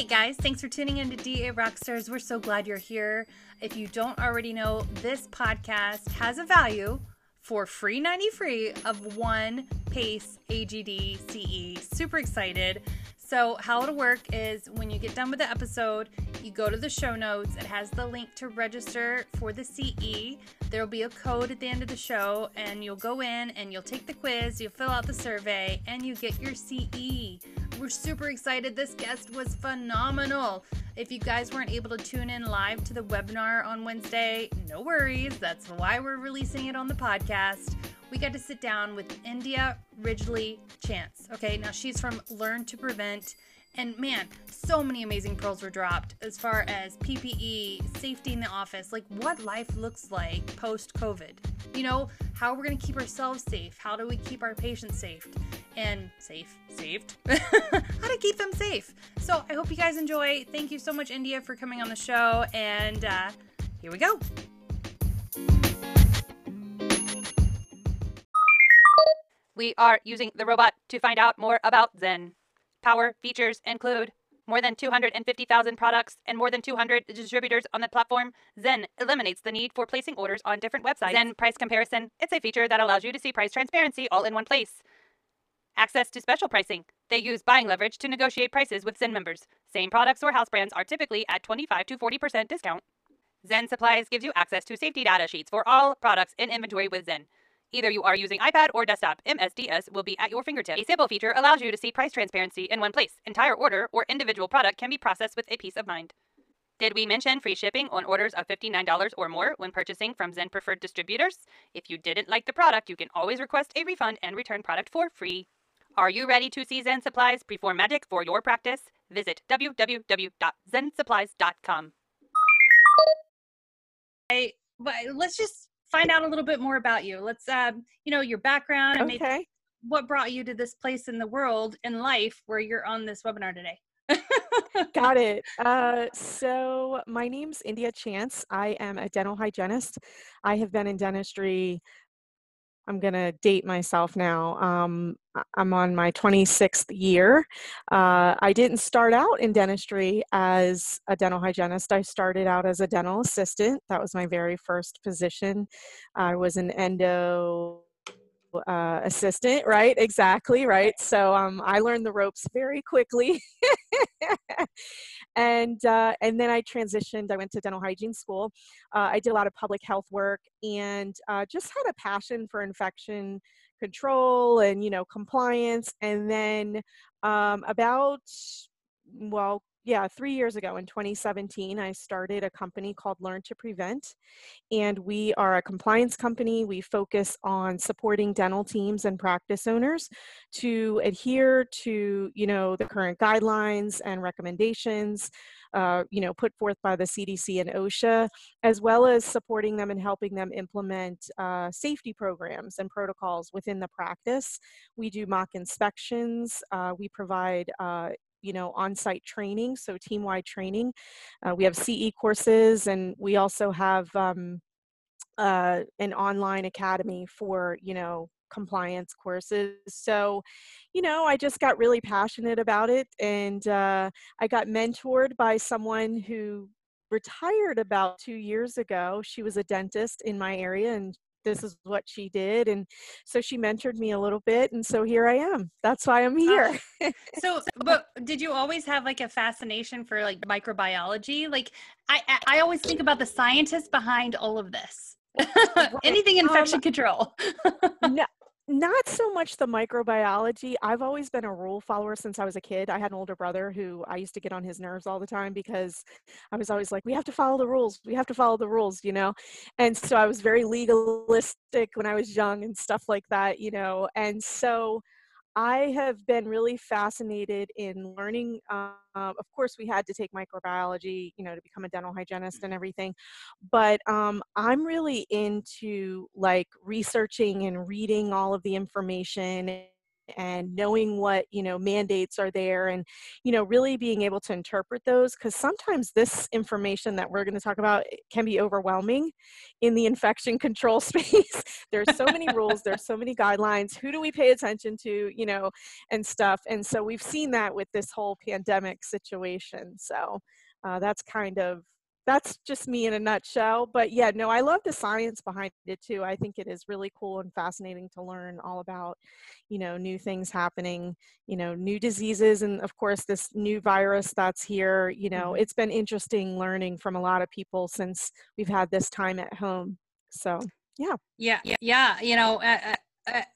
Hey guys, thanks for tuning in to DA Rockstars. We're so glad you're here. If you don't already know, this podcast has a value for free 90 free of one PACE AGD CE. Super excited. So, how it'll work is when you get done with the episode, you go to the show notes. It has the link to register for the CE. There'll be a code at the end of the show, and you'll go in and you'll take the quiz, you'll fill out the survey, and you get your CE. We're super excited. This guest was phenomenal. If you guys weren't able to tune in live to the webinar on Wednesday, no worries. That's why we're releasing it on the podcast we got to sit down with India Ridgely Chance. Okay, now she's from Learn to Prevent. And man, so many amazing pearls were dropped as far as PPE, safety in the office, like what life looks like post COVID. You know, how we're going to keep ourselves safe. How do we keep our patients safe? And safe, saved. how to keep them safe. So I hope you guys enjoy. Thank you so much, India, for coming on the show. And uh, here we go. We are using the robot to find out more about Zen. Power features include more than 250,000 products and more than 200 distributors on the platform. Zen eliminates the need for placing orders on different websites. Zen Price Comparison. It's a feature that allows you to see price transparency all in one place. Access to special pricing. They use buying leverage to negotiate prices with Zen members. Same products or house brands are typically at 25 to 40% discount. Zen Supplies gives you access to safety data sheets for all products in inventory with Zen. Either you are using iPad or desktop, MSDS will be at your fingertips. A sample feature allows you to see price transparency in one place. Entire order or individual product can be processed with a peace of mind. Did we mention free shipping on orders of $59 or more when purchasing from Zen preferred distributors? If you didn't like the product, you can always request a refund and return product for free. Are you ready to see Zen Supplies perform magic for your practice? Visit www.zensupplies.com. Hey, but let's just find out a little bit more about you. Let's, uh, you know, your background and okay. maybe what brought you to this place in the world in life where you're on this webinar today. Got it. Uh, so my name's India Chance. I am a dental hygienist. I have been in dentistry. I'm going to date myself now. Um, I'm on my 26th year. Uh, I didn't start out in dentistry as a dental hygienist. I started out as a dental assistant. That was my very first position. I was an endo uh, assistant, right? Exactly, right. So um, I learned the ropes very quickly, and uh, and then I transitioned. I went to dental hygiene school. Uh, I did a lot of public health work, and uh, just had a passion for infection control and you know compliance. And then um, about well yeah, three years ago in 2017, I started a company called Learn to Prevent. And we are a compliance company. We focus on supporting dental teams and practice owners to adhere to, you know, the current guidelines and recommendations, uh, you know, put forth by the CDC and OSHA, as well as supporting them and helping them implement uh, safety programs and protocols within the practice. We do mock inspections. Uh, we provide uh, you know on-site training so team-wide training. Uh, we have ce courses and we also have um, uh, an online academy for you know compliance courses. So you know i just got really passionate about it and uh, i got mentored by someone who retired about two years ago. She was a dentist in my area and this is what she did and so she mentored me a little bit and so here i am. That's why i'm here. uh, so but did you always have like a fascination for like microbiology? Like i i always think about the scientists behind all of this. Anything infection um, control. no, not so much the microbiology. I've always been a rule follower since I was a kid. I had an older brother who I used to get on his nerves all the time because I was always like, we have to follow the rules. We have to follow the rules, you know? And so I was very legalistic when I was young and stuff like that, you know? And so I have been really fascinated in learning. Uh, of course, we had to take microbiology, you know, to become a dental hygienist and everything. But um, I'm really into like researching and reading all of the information and knowing what you know mandates are there and you know really being able to interpret those because sometimes this information that we're going to talk about can be overwhelming in the infection control space. There's so many rules there's so many guidelines who do we pay attention to you know and stuff and so we've seen that with this whole pandemic situation so uh, that's kind of that's just me in a nutshell. But yeah, no, I love the science behind it too. I think it is really cool and fascinating to learn all about, you know, new things happening, you know, new diseases, and of course, this new virus that's here. You know, mm-hmm. it's been interesting learning from a lot of people since we've had this time at home. So yeah. Yeah. Yeah. yeah You know, uh, uh,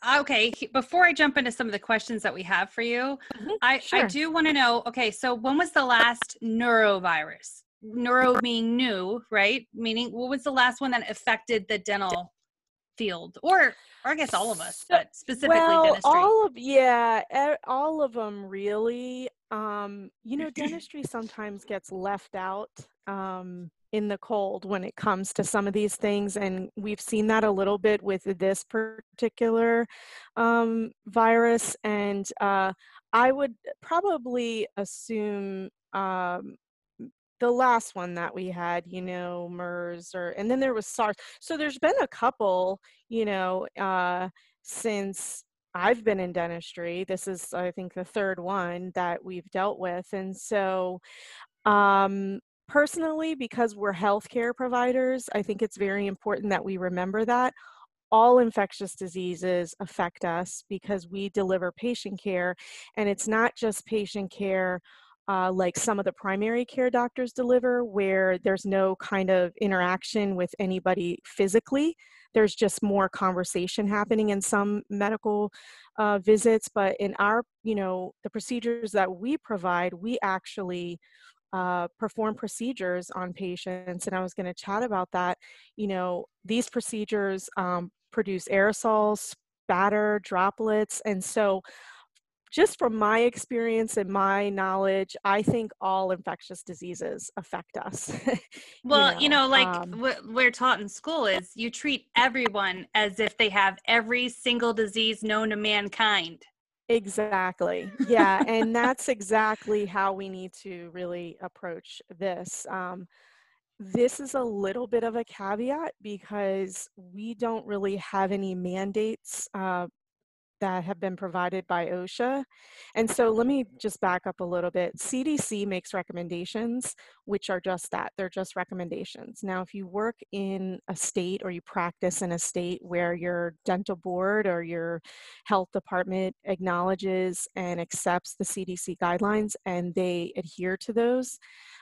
uh, okay before i jump into some of the questions that we have for you mm-hmm, i sure. i do want to know okay so when was the last neurovirus neuro being new, right? Meaning, what was the last one that affected the dental field, or, or I guess all of us, but specifically well, dentistry? all of yeah, all of them really. Um, you know, dentistry sometimes gets left out um, in the cold when it comes to some of these things, and we've seen that a little bit with this particular um, virus. And uh, I would probably assume um, the last one that we had, you know, MERS or and then there was SARS. So there's been a couple, you know, uh, since I've been in dentistry. This is I think the third one that we've dealt with. And so um personally because we're healthcare providers, I think it's very important that we remember that all infectious diseases affect us because we deliver patient care and it's not just patient care uh, like some of the primary care doctors deliver, where there's no kind of interaction with anybody physically. There's just more conversation happening in some medical uh, visits. But in our, you know, the procedures that we provide, we actually uh, perform procedures on patients. And I was going to chat about that. You know, these procedures um, produce aerosols, spatter, droplets. And so just from my experience and my knowledge, I think all infectious diseases affect us. well, you know, you know like um, what we're taught in school is you treat everyone as if they have every single disease known to mankind. Exactly. Yeah. and that's exactly how we need to really approach this. Um, this is a little bit of a caveat because we don't really have any mandates uh, that have been provided by OSHA. And so let me just back up a little bit. CDC makes recommendations, which are just that they're just recommendations. Now, if you work in a state or you practice in a state where your dental board or your health department acknowledges and accepts the CDC guidelines and they adhere to those,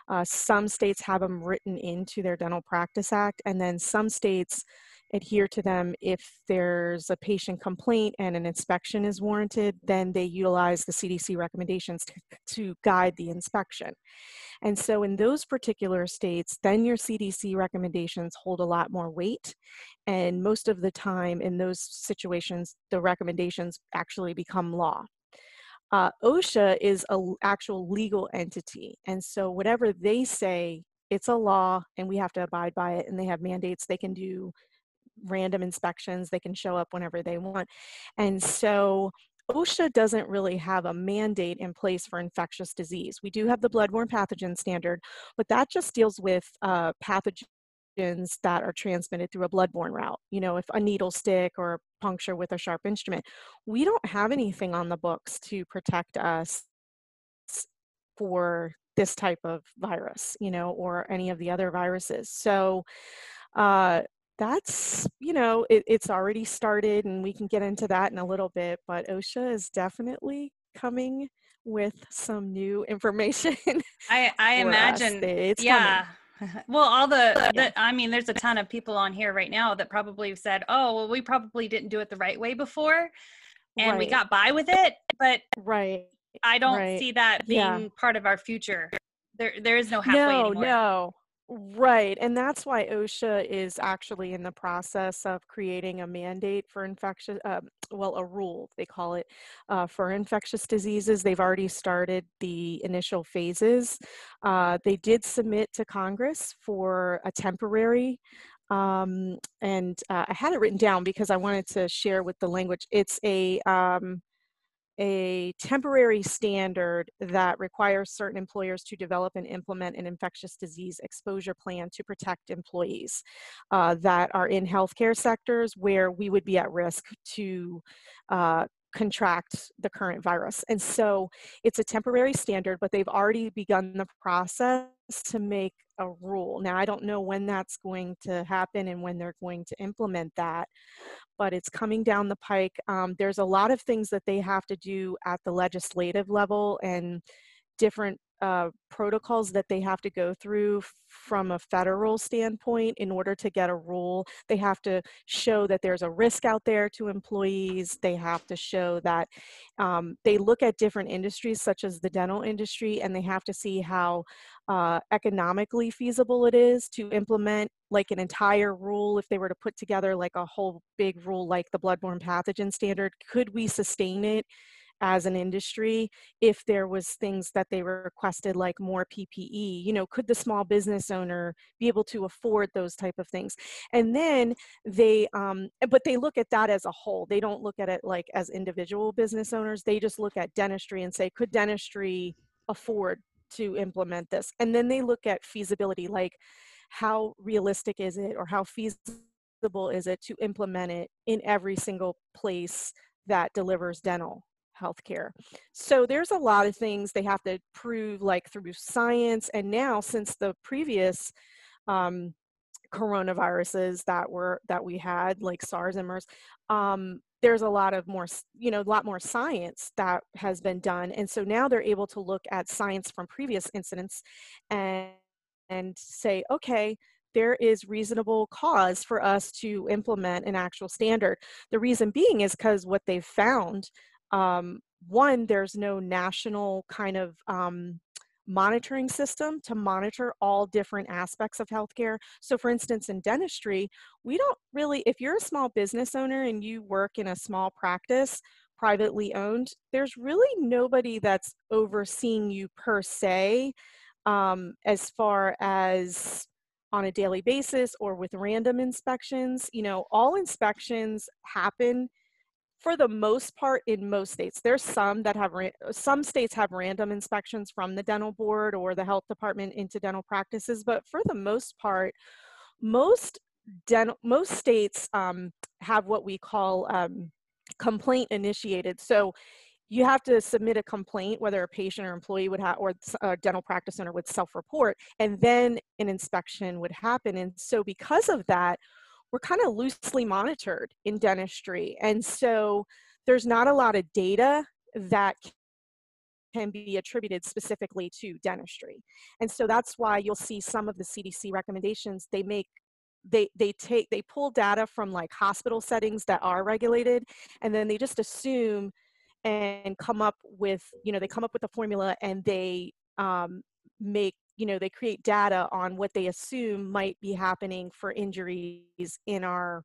uh, some states have them written into their Dental Practice Act, and then some states adhere to them. If there's a patient complaint and an inspection is warranted, then they utilize the CDC recommendations to, to guide the inspection. And so in those particular states, then your CDC recommendations hold a lot more weight. And most of the time in those situations, the recommendations actually become law. Uh, OSHA is an actual legal entity. And so whatever they say, it's a law and we have to abide by it and they have mandates they can do random inspections. They can show up whenever they want. And so OSHA doesn't really have a mandate in place for infectious disease. We do have the bloodborne pathogen standard, but that just deals with uh, pathogens that are transmitted through a bloodborne route. You know, if a needle stick or puncture with a sharp instrument, we don't have anything on the books to protect us for this type of virus, you know, or any of the other viruses. So, uh, that's you know it, it's already started and we can get into that in a little bit but osha is definitely coming with some new information i i imagine it's yeah well all the, the i mean there's a ton of people on here right now that probably said oh well we probably didn't do it the right way before and right. we got by with it but right i don't right. see that being yeah. part of our future there there is no halfway no anymore. no Right. And that's why OSHA is actually in the process of creating a mandate for infectious, uh, well, a rule, they call it, uh, for infectious diseases. They've already started the initial phases. Uh, they did submit to Congress for a temporary. Um, and uh, I had it written down because I wanted to share with the language. It's a um, a temporary standard that requires certain employers to develop and implement an infectious disease exposure plan to protect employees uh, that are in healthcare sectors where we would be at risk to uh, contract the current virus. And so it's a temporary standard, but they've already begun the process to make a rule. Now, I don't know when that's going to happen and when they're going to implement that, but it's coming down the pike. Um, there's a lot of things that they have to do at the legislative level and different uh, protocols that they have to go through from a federal standpoint in order to get a rule. They have to show that there's a risk out there to employees. They have to show that um, they look at different industries, such as the dental industry, and they have to see how uh, economically feasible it is to implement like an entire rule if they were to put together like a whole big rule like the bloodborne pathogen standard could we sustain it as an industry if there was things that they requested like more ppe you know could the small business owner be able to afford those type of things? And then they um but they look at that as a whole. They don't look at it like as individual business owners. They just look at dentistry and say could dentistry afford to implement this and then they look at feasibility like how realistic is it or how feasible is it to implement it in every single place that delivers dental healthcare. So there's a lot of things they have to prove, like through science. And now, since the previous um, coronaviruses that were that we had, like SARS and MERS, um, there's a lot of more, you know, a lot more science that has been done. And so now they're able to look at science from previous incidents and and say, okay, there is reasonable cause for us to implement an actual standard. The reason being is because what they've found um, one, there's no national kind of um, monitoring system to monitor all different aspects of healthcare. So, for instance, in dentistry, we don't really, if you're a small business owner and you work in a small practice, privately owned, there's really nobody that's overseeing you per se um, as far as on a daily basis or with random inspections. You know, all inspections happen for the most part in most states there's some that have some states have random inspections from the dental board or the health department into dental practices but for the most part most dental most states um, have what we call um, complaint initiated. So you have to submit a complaint whether a patient or employee would have or a dental practice owner would self-report and then an inspection would happen. And so because of that we're kind of loosely monitored in dentistry. And so there's not a lot of data that can be attributed specifically to dentistry. And so that's why you'll see some of the CDC recommendations they make they they take they pull data from like hospital settings that are regulated and then they just assume and come up with you know they come up with a formula and they um, make you know they create data on what they assume might be happening for injuries in our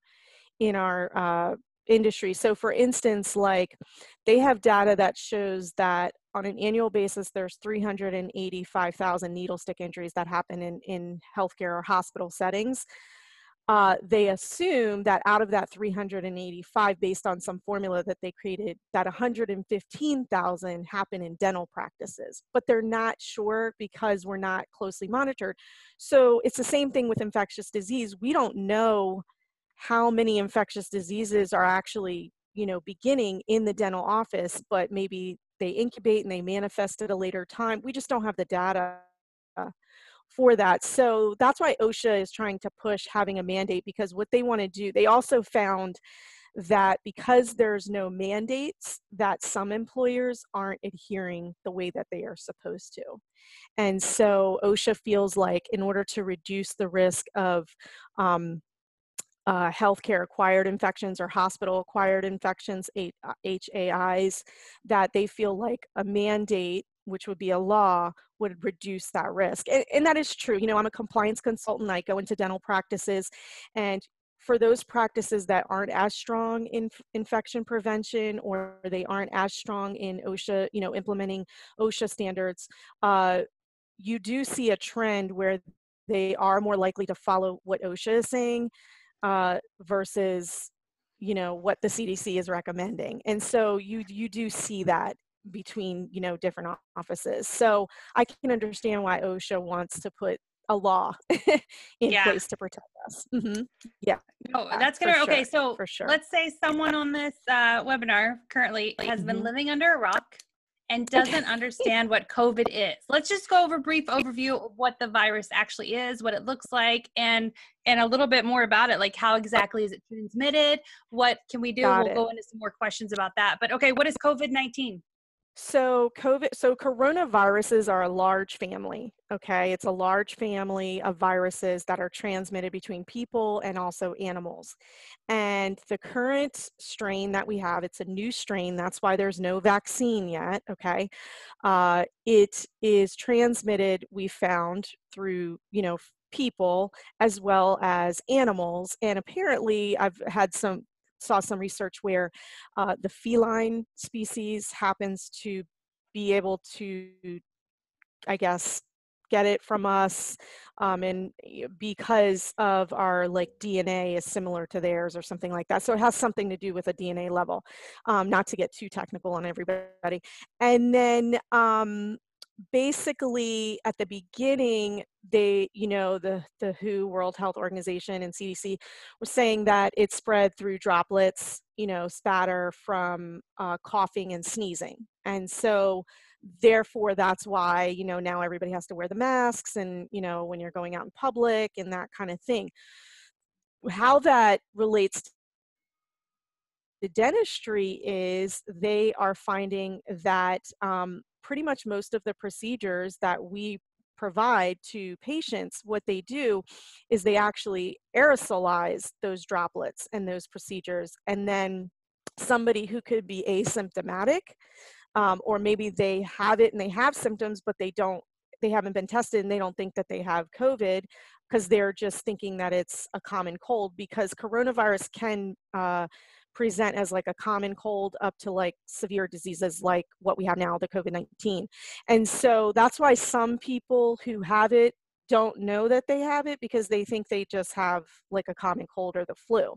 in our uh, industry. So for instance like they have data that shows that on an annual basis there's 385000 needle stick injuries that happen in in healthcare or hospital settings uh, they assume that out of that 385 based on some formula that they created that 115000 happen in dental practices but they're not sure because we're not closely monitored. So it's the same thing with infectious disease. We don't know how many infectious diseases are actually you know beginning in the dental office but maybe they incubate and they manifest at a later time. We just don't have the data for that. So that's why OSHA is trying to push having a mandate because what they want to do, they also found that because there's no mandates that some employers aren't adhering the way that they are supposed to and so osha feels like in order to reduce the risk of um, uh, healthcare acquired infections or hospital acquired infections HAIs that they feel like a mandate which would be a law, would reduce that risk. And, and, that is true. You know, I'm a compliance consultant. I go into dental practices, and for those practices that aren't as strong in infection prevention or they aren't as strong in OSHA, you know, implementing OSHA standards, uh, you do see a trend where they are more likely to follow what OSHA is saying uh, versus you know what the cdc is recommending and so you you do see that between you know different offices so i can understand why osha wants to put a law in yeah. place to protect us mm-hmm. yeah no that's gonna okay so for sure let's say someone on this uh, webinar currently has mm-hmm. been living under a rock and doesn't understand what COVID is. Let's just go over a brief overview of what the virus actually is, what it looks like, and and a little bit more about it, like how exactly is it transmitted? What can we do? Got we'll it. go into some more questions about that. But okay, what is COVID nineteen? So COVID, so coronaviruses are a large family. Okay, it's a large family of viruses that are transmitted between people and also animals. And the current strain that we have, it's a new strain. That's why there's no vaccine yet. Okay, uh, it is transmitted. We found through you know people as well as animals and apparently i've had some saw some research where uh, the feline species happens to be able to, I guess, get it from us um, and because of our like dna is similar to theirs or something like that. So it has something to do with a dna level um, not to get too technical on everybody. And then um, basically at the beginning they you know the the who world health organization and cdc was saying that it spread through droplets you know spatter from uh, coughing and sneezing. And so therefore that's why you know now everybody has to wear the masks and you know when you're going out in public and that kind of thing. How that relates to dentistry is they are finding that um, pretty much most of the procedures that we provide to patients, what they do is they actually aerosolize those droplets and those procedures. And then somebody who could be asymptomatic, um, or maybe they have it and they have symptoms, but they don't, they haven't been tested and they don't think that they have COVID because they're just thinking that it's a common cold because coronavirus can uh, present as like a common cold up to like severe diseases like what we have now, the COVID 19. And so that's why some people who have it don't know that they have it because they think they just have like a common cold or the flu.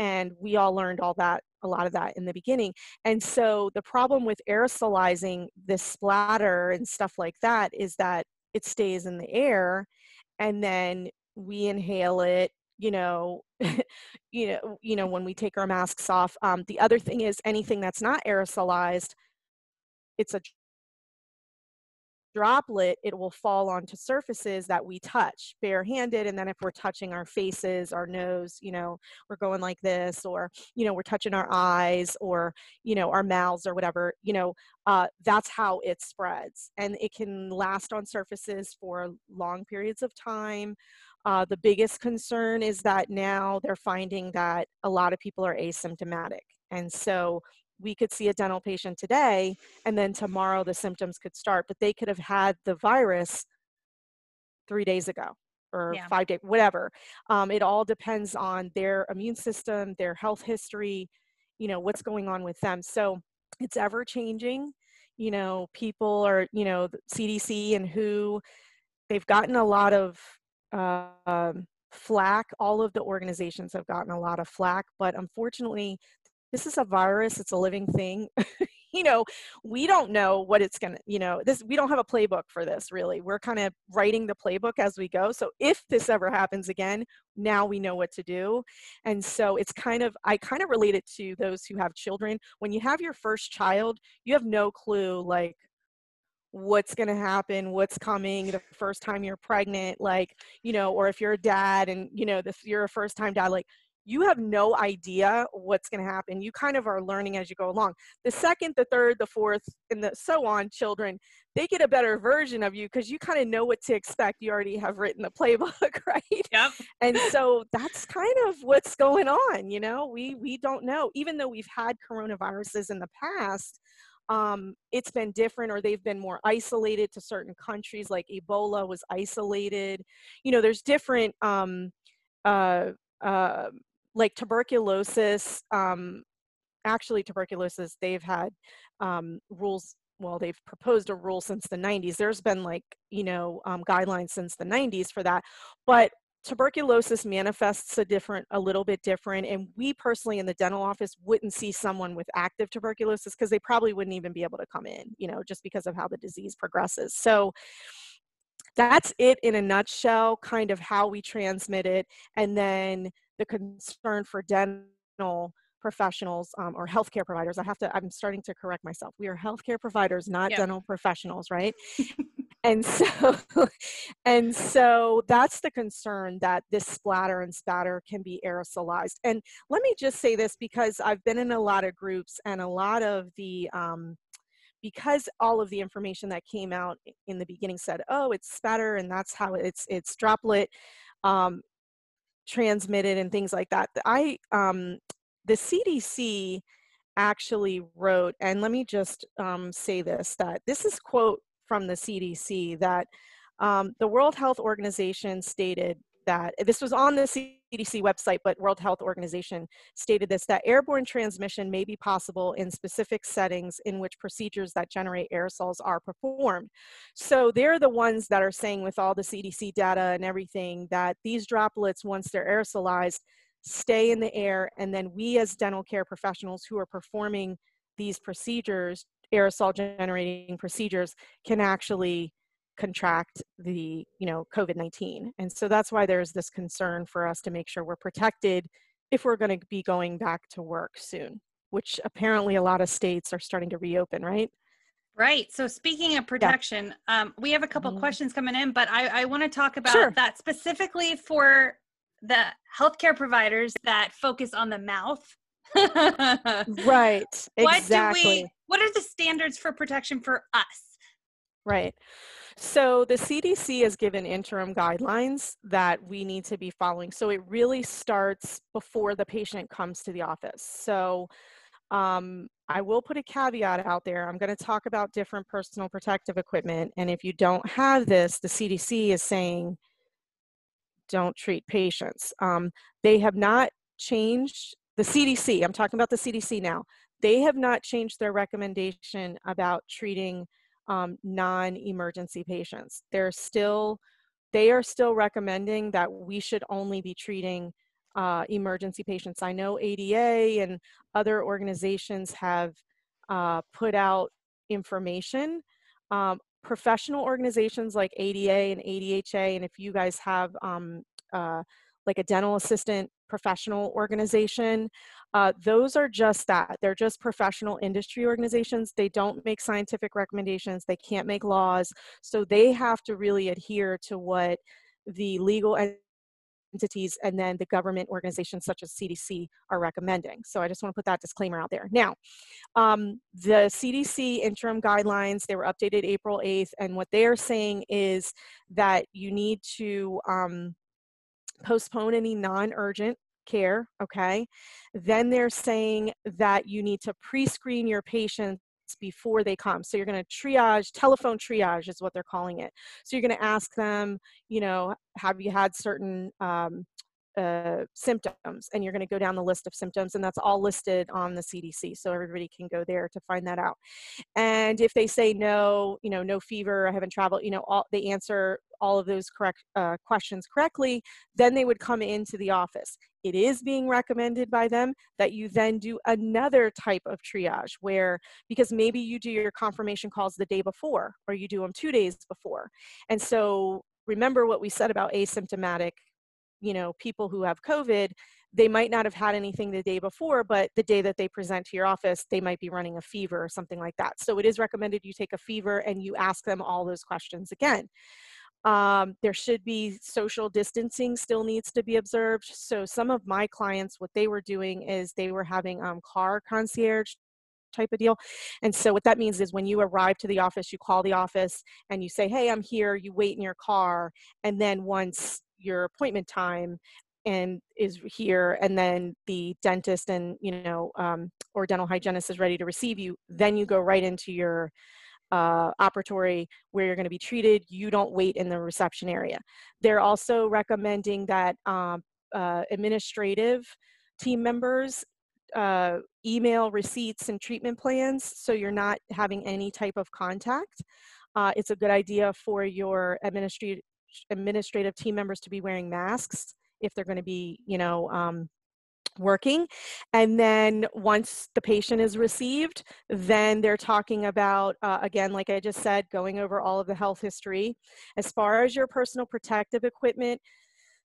And we all learned all that, a lot of that in the beginning. And so the problem with aerosolizing this splatter and stuff like that is that it stays in the air and then we inhale it you know you know you know when we take our masks off um, the other thing is anything that's not aerosolized it's a droplet it will fall onto surfaces that we touch barehanded and then if we're touching our faces our nose you know we're going like this or you know we're touching our eyes or you know our mouths or whatever you know uh, that's how it spreads and it can last on surfaces for long periods of time uh, the biggest concern is that now they're finding that a lot of people are asymptomatic. And so we could see a dental patient today, and then tomorrow the symptoms could start, but they could have had the virus three days ago or yeah. five days, whatever. Um, it all depends on their immune system, their health history, you know, what's going on with them. So it's ever changing. You know, people are, you know, CDC and WHO, they've gotten a lot of uh, flack. All of the organizations have gotten a lot of flack, but unfortunately, this is a virus. It's a living thing. you know, we don't know what it's gonna. You know, this we don't have a playbook for this. Really, we're kind of writing the playbook as we go. So if this ever happens again, now we know what to do. And so it's kind of I kind of relate it to those who have children. When you have your first child, you have no clue like what's going to happen what's coming the first time you're pregnant like you know or if you're a dad and you know this you're a first time dad like you have no idea what's going to happen. You kind of are learning as you go along. The second the third the fourth and the so on children they get a better version of you because you kind of know what to expect. You already have written the playbook right? Yep. And so that's kind of what's going on you know? We we don't know. Even though we've had coronaviruses in the past um, it's been different or they've been more isolated to certain countries like ebola was isolated. You know there's different um, uh, uh, like tuberculosis um, actually tuberculosis they've had um, rules well they've proposed a rule since the 90s there's been like you know um, guidelines since the 90s for that. But tuberculosis manifests a different a little bit different and we personally in the dental office wouldn't see someone with active tuberculosis because they probably wouldn't even be able to come in you know just because of how the disease progresses. So that's it in a nutshell kind of how we transmit it and then the concern for dental professionals um, or healthcare providers. I have to, I'm starting to correct myself. We are healthcare providers, not dental professionals, right? and so, and so that's the concern that this splatter and spatter can be aerosolized. And let me just say this because I've been in a lot of groups and a lot of the, um, because all of the information that came out in the beginning said, oh, it's spatter and that's how it's, it's droplet. Um, transmitted and things like that. I um, the CDC actually wrote, and let me just um, say this: that this is quote from the CDC that um, the World Health Organization stated that this was on the CDC website, but World Health Organization stated this that airborne transmission may be possible in specific settings in which procedures that generate aerosols are performed. So they're the ones that are saying, with all the CDC data and everything, that these droplets, once they're aerosolized, stay in the air, and then we as dental care professionals who are performing these procedures, aerosol generating procedures, can actually contract the you know covid-19 and so that's why there's this concern for us to make sure we're protected if we're going to be going back to work soon which apparently a lot of states are starting to reopen right Right. So speaking of protection, yeah. um, we have a couple mm-hmm. questions coming in, but I, I want to talk about sure. that specifically for the healthcare providers that focus on the mouth. right. What exactly. do we? What are the standards for protection for us? Right. So the CDC has given interim guidelines that we need to be following. So it really starts before the patient comes to the office. So um, I will put a caveat out there. I'm going to talk about different personal protective equipment. And if you don't have this, the CDC is saying don't treat patients. Um, they have not changed the CDC. I'm talking about the CDC now. They have not changed their recommendation about treating um, non-emergency patients. They're still, they are still recommending that we should only be treating uh, emergency patients. I know ADA and other organizations have uh, put out information. Um, professional organizations like ADA and ADHA, and if you guys have um, uh, like a dental assistant professional organization. Uh, those are just that. They're just professional industry organizations. They don't make scientific recommendations. They can't make laws. So they have to really adhere to what the legal entities and then the government organizations such as CDC are recommending. So I just want to put that disclaimer out there. Now, um, the CDC interim guidelines, they were updated April 8th, and what they are saying is that you need to um, postpone any non-urgent care, okay? Then they're saying that you need to pre-screen your patients before they come. So you're going to triage, telephone triage is what they're calling it. So you're going to ask them, you know, have you had certain um, uh, symptoms and you're going to go down the list of symptoms and that's all listed on the CDC so everybody can go there to find that out. And if they say no you know no fever I haven't traveled you know all they answer all of those correct uh, questions correctly then they would come into the office. It is being recommended by them that you then do another type of triage where because maybe you do your confirmation calls the day before or you do them two days before. And so remember what we said about asymptomatic you know people who have covid they might not have had anything the day before but the day that they present to your office they might be running a fever or something like that so it is recommended you take a fever and you ask them all those questions again um, there should be social distancing still needs to be observed so some of my clients what they were doing is they were having um, car concierge type of deal. And so what that means is when you arrive to the office, you call the office and you say, hey, I'm here, you wait in your car. And then once your appointment time and is here and then the dentist and you know um, or dental hygienist is ready to receive you then you go right into your uh, operatory where you're going to be treated. You don't wait in the reception area. They're also recommending that um, uh, administrative team members uh, email receipts and treatment plans so you're not having any type of contact. Uh, it's a good idea for your administrative administrative team members to be wearing masks if they're going to be, you know, um, working. And then once the patient is received, then they're talking about, uh, again, like I just said, going over all of the health history. As far as your personal protective equipment,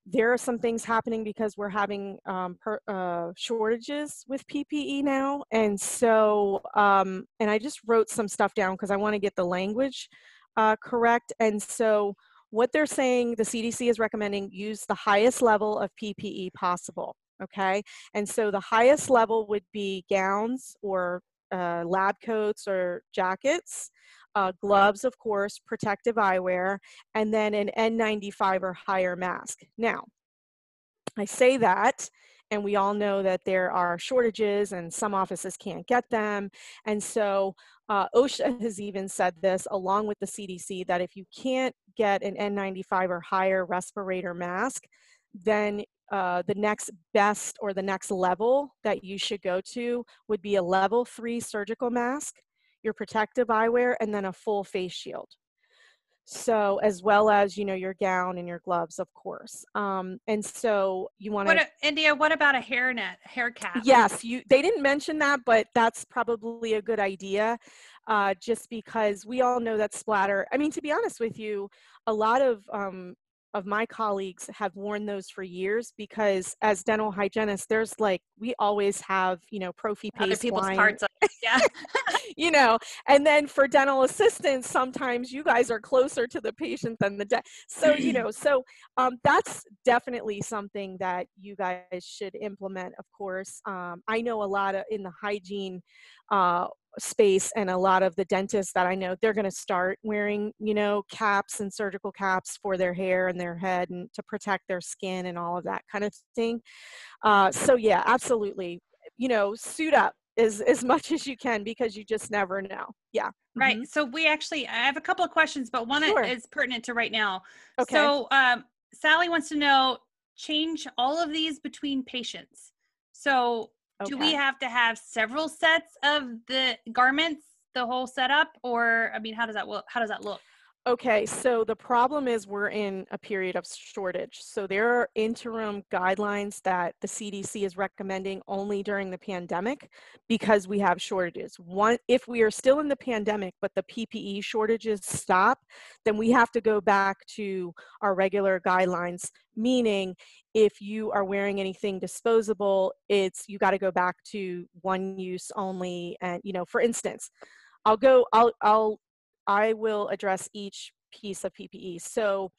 there are some things happening because we're having um, per, uh, shortages with PPE now. And so, um, and I just wrote some stuff down because I want to get the language uh, correct. And so, what they're saying, the CDC is recommending use the highest level of PPE possible okay? And so the highest level would be gowns or uh, lab coats or jackets, uh, gloves, of course, protective eyewear, and then an N95 or higher mask. Now, I say that, and we all know that there are shortages and some offices can't get them. And so uh, OSHA has even said this along with the CDC that if you can't get an N95 or higher respirator mask, then uh, the next best or the next level that you should go to would be a level three surgical mask, your protective eyewear, and then a full face shield. So as well as you know your gown and your gloves, of course. Um, and so you want to. India, what about a hairnet, hair cap? Yes, you. They didn't mention that, but that's probably a good idea. Uh, just because we all know that splatter. I mean, to be honest with you, a lot of um, of my colleagues have worn those for years because as dental hygienists there's like we always have you know prophy paste Other people's line. parts yeah. You know and then for dental assistants sometimes you guys are closer to the patient than the de- so you know so um, that's definitely something that you guys should implement of course. Um, i know a lot of in the hygiene uh, space and a lot of the dentists that I know they're going to start wearing you know caps and surgical caps for their hair and their head and to protect their skin and all of that kind of thing. Uh, so yeah absolutely. You know suit up as as much as you can because you just never know yeah right mm-hmm. so we actually i have a couple of questions but one sure. is pertinent to right now okay so um, sally wants to know change all of these between patients so Okay. Do we have to have several sets of the garments, the whole setup, or I mean, how does that look? How does that look? Okay, so the problem is we're in a period of shortage. So there are interim guidelines that the CDC is recommending only during the pandemic because we have shortages. One, if we are still in the pandemic but the PPE shortages stop, then we have to go back to our regular guidelines, meaning if you are wearing anything disposable, it's you got to go back to one use only and you know, for instance, I'll go I'll I'll I will address each piece of PPE. So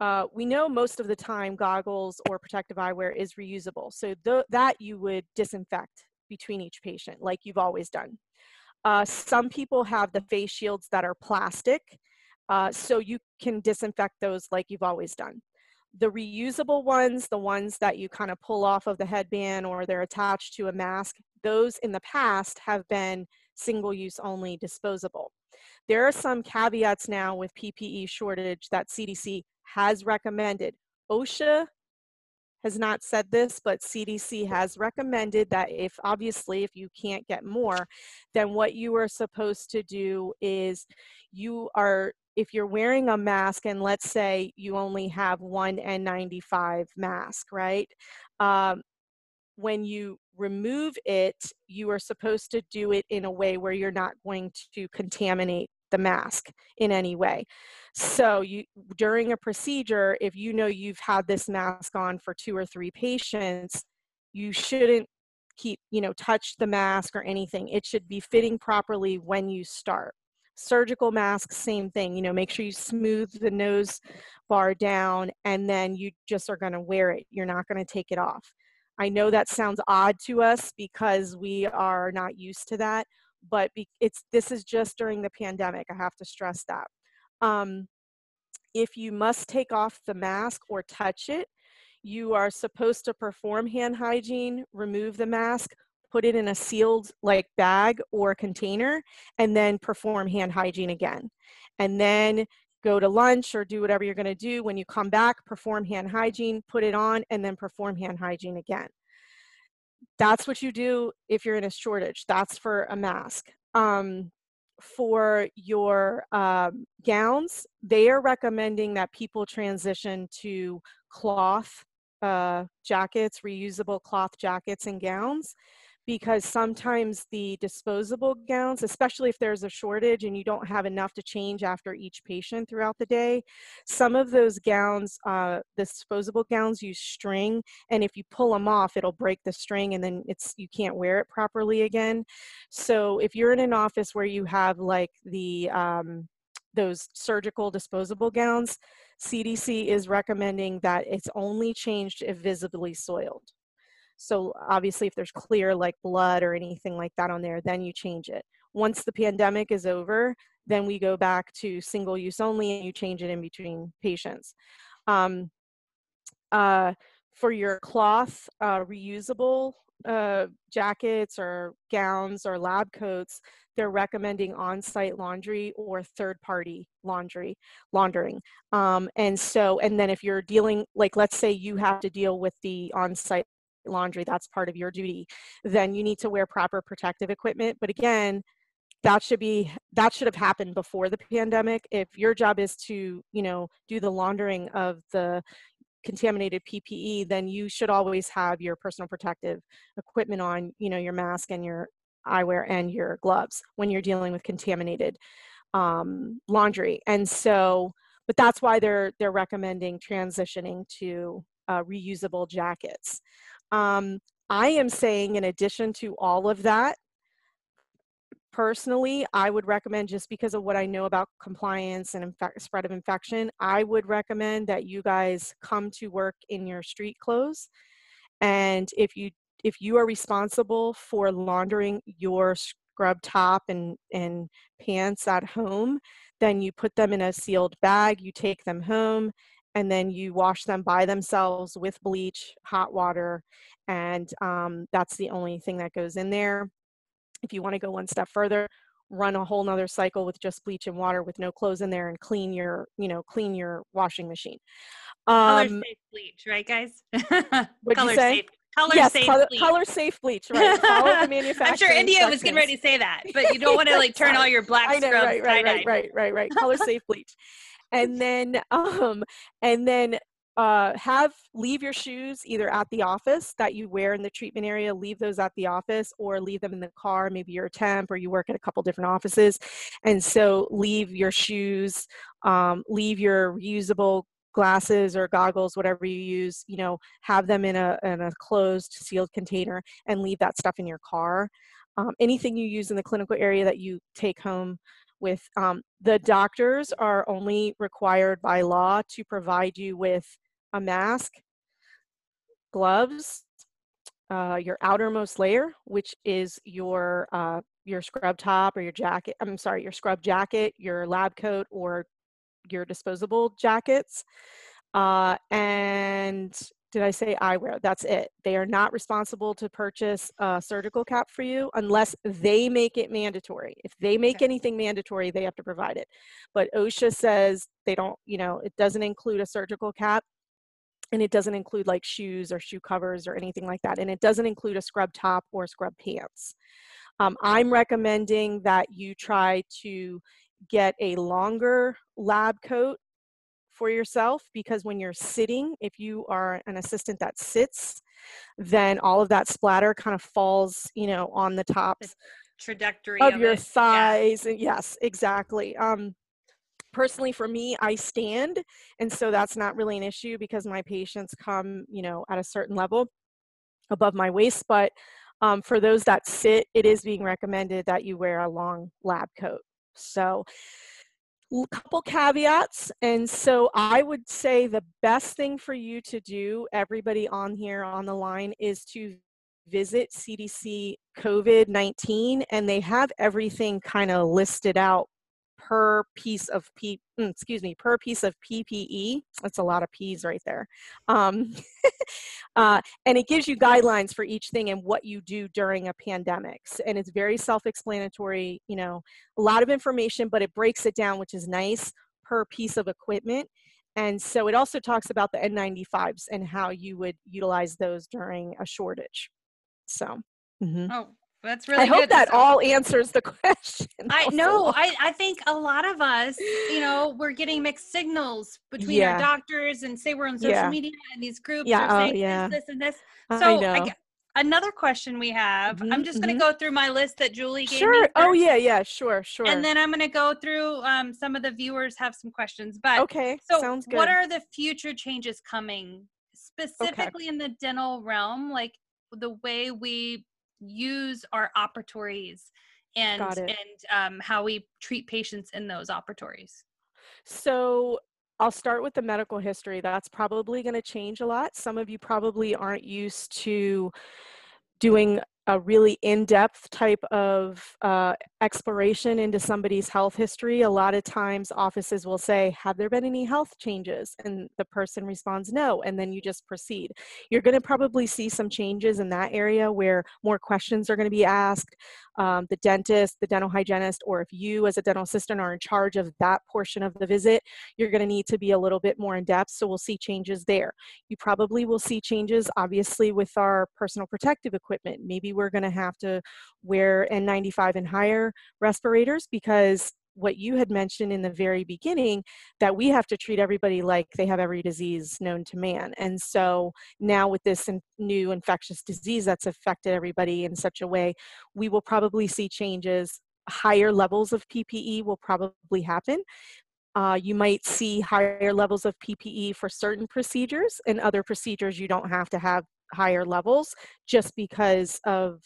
uh, we know most of the time goggles or protective eyewear is reusable. So th that you would disinfect between each patient like you've always done. Uh, some people have the face shields that are plastic, uh, so you can disinfect those like you've always done. The reusable ones, the ones that you kind of pull off of the headband or they're attached to a mask, those in the past have been single use only disposable. There are some caveats now with PPE shortage that CDC has recommended. OSHA has not said this, but CDC has recommended that if obviously if you can't get more, then what you are supposed to do is you are if you're wearing a mask and let's say you only have one N95 mask, right? Um, when you remove it, you are supposed to do it in a way where you're not going to contaminate the mask in any way. So you during a procedure, if you know you've had this mask on for two or three patients, you shouldn't keep, you know, touch the mask or anything. It should be fitting properly when you start. Surgical mask, same thing. You know, make sure you smooth the nose bar down and then you just are going to wear it. You're not going to take it off. I know that sounds odd to us because we are not used to that, but it's this is just during the pandemic. I have to stress that. Um, if you must take off the mask or touch it, you are supposed to perform hand hygiene, remove the mask, put it in a sealed like bag or container, and then perform hand hygiene again. And then go to lunch or do whatever you're going to do. When you come back, perform hand hygiene, put it on, and then perform hand hygiene again that's what you do if you're in a shortage. That's for a mask. Um, for your um, gowns, they are recommending that people transition to cloth uh, jackets, reusable cloth jackets and gowns because sometimes the disposable gowns, especially if there's a shortage and you don't have enough to change after each patient throughout the day, some of those gowns, uh, disposable gowns use string, and if you pull them off, it'll break the string and then it's you can't wear it properly again. So if you're in an office where you have like the um, those surgical disposable gowns, CDC is recommending that it's only changed if visibly soiled. So obviously if there's clear like blood or anything like that on there, then you change it. Once the pandemic is over, then we go back to single use only and you change it in between patients. Um, uh, for your cloth uh, reusable uh, jackets or gowns or lab coats, they're recommending on-site laundry or third-party laundry laundering. Um, and so, and then if you're dealing, like let's say you have to deal with the on-site laundry, that's part of your duty, then you need to wear proper protective equipment. But again, that should be that should have happened before the pandemic. If your job is to, you know, do the laundering of the contaminated PPE, then you should always have your personal protective equipment on, you know, your mask and your eyewear and your gloves when you're dealing with contaminated um, laundry. And so, but that's why they're they're recommending transitioning to uh, reusable jackets. Um, I am saying, in addition to all of that, personally, I would recommend just because of what I know about compliance and spread of infection, I would recommend that you guys come to work in your street clothes. And if you if you are responsible for laundering your scrub top and, and pants at home, then you put them in a sealed bag, you take them home, and then you wash them by themselves with bleach, hot water, and um, that's the only thing that goes in there. If you want to go one step further, run a whole nother cycle with just bleach and water with no clothes in there and clean your, you know, clean your washing machine. Um, color safe bleach, right, guys? color safe. Color yes, safe color, bleach. color safe bleach, right? Follow the manufacturer. I'm sure India was getting ready to say that, but you don't want to like turn all your black I know, scrubs right, right, right, right, right, right. Color safe bleach and then um and then uh, have leave your shoes either at the office that you wear in the treatment area leave those at the office or leave them in the car maybe you're a temp or you work at a couple different offices. And so leave your shoes um, leave your reusable glasses or goggles whatever you use you know have them in a, in a closed sealed container and leave that stuff in your car. Um, anything you use in the clinical area that you take home with um, the doctors are only required by law to provide you with a mask, gloves, uh, your outermost layer, which is your uh, your scrub top or your jacket. I'm sorry, your scrub jacket, your lab coat, or your disposable jackets, uh, and did I say eyewear? That's it. They are not responsible to purchase a surgical cap for you unless they make it mandatory. If they make okay. anything mandatory, they have to provide it. But OSHA says they don't, you know, it doesn't include a surgical cap and it doesn't include like shoes or shoe covers or anything like that. And it doesn't include a scrub top or scrub pants. Um, I'm recommending that you try to get a longer lab coat for yourself because when you're sitting, if you are an assistant that sits, then all of that splatter kind of falls, you know, on the tops trajectory of, of your it. thighs. Yeah. Yes, exactly. Um, personally for me i stand and so that's not really an issue because my patients come you know at a certain level above my waist but um, for those that sit it is being recommended that you wear a long lab coat so couple caveats and so i would say the best thing for you to do everybody on here on the line is to visit cdc covid-19 and they have everything kind of listed out per piece of P, mm, excuse me, per piece of PPE. That's a lot of P's right there. Um, uh, and it gives you guidelines for each thing and what you do during a pandemic. And it's very self-explanatory, you know, a lot of information, but it breaks it down, which is nice per piece of equipment. And so it also talks about the N95s and how you would utilize those during a shortage. So. Mm-hmm. Oh, That's really I hope that So- all answers the question. I know. I, I think a lot of us, you know, we're getting mixed signals between our doctors and say we're on social Yeah. media and these groups Yeah, are oh, saying yeah. this, this, and this. I So know. I get, another question we have. I'm Mhm, just going to go through my list that Julie gave me. Sure. Oh yeah, yeah, sure, sure. And then I'm going to go through um, some of the viewers have some questions. But okay, so sounds good. what are the future changes coming specifically in the dental realm? Like the way we use our operatories and and um, how we treat patients in those operatories. So I'll start with the medical history. That's probably going to change a lot. Some of you probably aren't used to doing a really in-depth type of uh, exploration into somebody's health history. A lot of times offices will say, have there been any health changes? And the person responds, no, and then you just proceed. You're gonna probably see some changes in that area where more questions are gonna be asked. Um, the dentist, the dental hygienist, or if you as a dental assistant are in charge of that portion of the visit, you're gonna need to be a little bit more in depth, so we'll see changes there. You probably will see changes, obviously, with our personal protective equipment. Maybe we're going to have to wear N95 and higher respirators because what you had mentioned in the very beginning that we have to treat everybody like they have every disease known to man. And so now with this in- new infectious disease that's affected everybody in such a way, we will probably see changes. Higher levels of PPE will probably happen. Uh, you might see higher levels of PPE for certain procedures, and other procedures you don't have to have higher levels just because of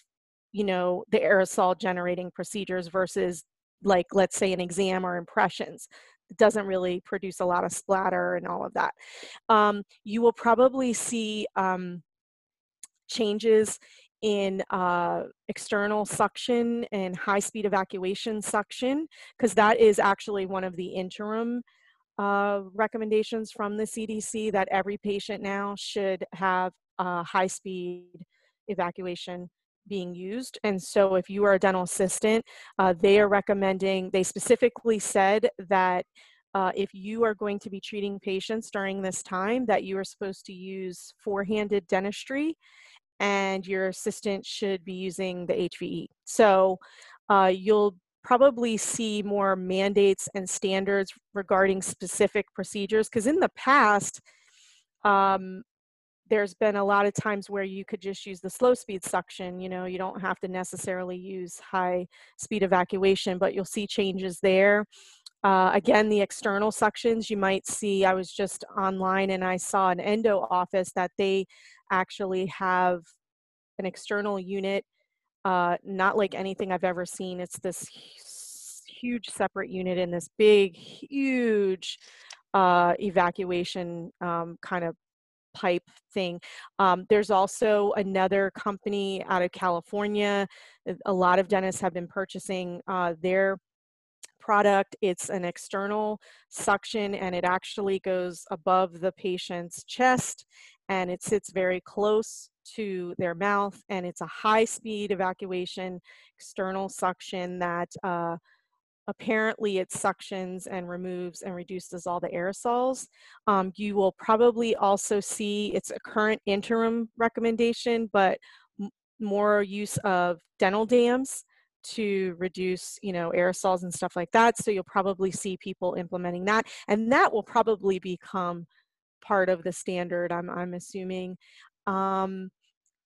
you know the aerosol generating procedures versus like let's say an exam or impressions it doesn't really produce a lot of splatter and all of that. Um, you will probably see um, changes in uh, external suction and high speed evacuation suction because that is actually one of the interim uh, recommendations from the CDC that every patient now should have high speed evacuation being used. And so if you are a dental assistant, uh, they are recommending, they specifically said that uh, if you are going to be treating patients during this time, that you are supposed to use four-handed dentistry and your assistant should be using the HVE. So uh, you'll probably see more mandates and standards regarding specific procedures because in the past, um, there's been a lot of times where you could just use the slow speed suction you know you don't have to necessarily use high speed evacuation but you'll see changes there. Uh, again the external suctions you might see i was just online and i saw an endo office that they actually have an external unit uh, not like anything i've ever seen. It's this huge separate unit in this big huge uh, evacuation um, kind of pipe thing. Um, there's also another company out of California. A lot of dentists have been purchasing uh, their product. It's an external suction and it actually goes above the patient's chest and it sits very close to their mouth and it's a high speed evacuation external suction that uh, apparently it suctions and removes and reduces all the aerosols. Um, you will probably also see it's a current interim recommendation, but more use of dental dams to reduce you know aerosols and stuff like that so you'll probably see people implementing that and that will probably become part of the standard i'm, I'm assuming um,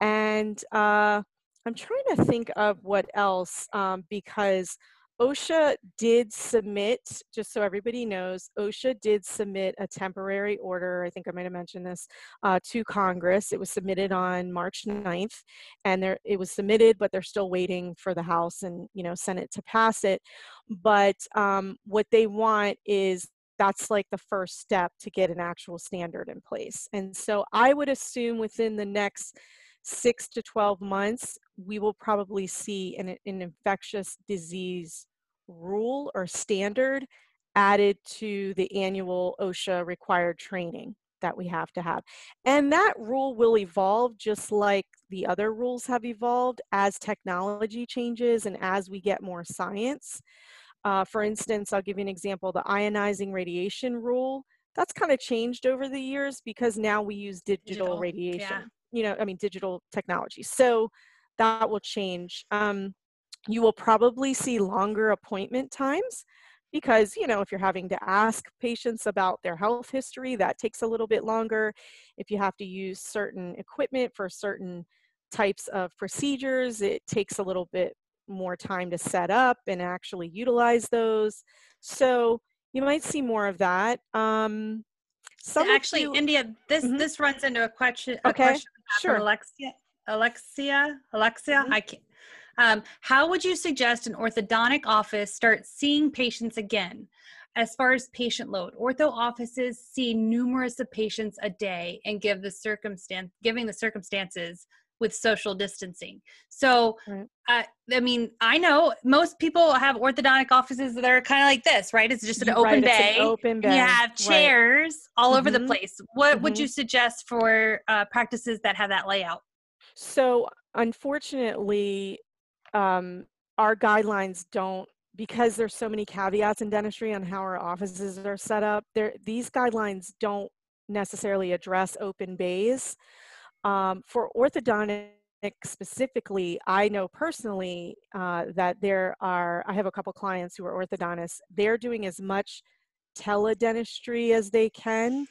and uh, i'm trying to think of what else um, because OSHA did submit, just so everybody knows, OSHA did submit a temporary order. I think I might have mentioned this uh, to Congress. It was submitted on March 9th, and there it was submitted, but they're still waiting for the House and you know Senate to pass it. But um, what they want is that's like the first step to get an actual standard in place. And so I would assume within the next six to 12 months, we will probably see an, an infectious disease rule or standard added to the annual OSHA required training that we have to have. And that rule will evolve just like the other rules have evolved as technology changes and as we get more science. Uh, for instance, I'll give you an example the ionizing radiation rule. That's kind of changed over the years because now we use digital, Digital, radiation yeah. you know, I mean, digital technology. So that will change. Um, you will probably see longer appointment times because you know if you're having to ask patients about their health history that takes a little bit longer if you have to use certain equipment for certain types of procedures it takes a little bit more time to set up and actually utilize those so you might see more of that um some actually you, india this mm-hmm. this runs into a question a okay question sure alexia alexia alexia mm-hmm. i can't um, how would you suggest an orthodontic office start seeing patients again? As far as patient load, ortho offices see numerous of patients a day and give the circumstance, giving the circumstances with social distancing. So, right. uh, I mean, I know most people have orthodontic offices that are kind of like this, right? It's just an right, open bay. An open bay. you have chairs right. all over mm-hmm. the place. What mm-hmm. would you suggest for uh, practices that have that layout? So, unfortunately, um, our guidelines don't because there's so many caveats in dentistry on how our offices are set up there these guidelines don't necessarily address open bays. Um, for orthodontic specifically i know personally uh, that there are i have a couple clients who are orthodontists. They're doing as much teledentistry as they can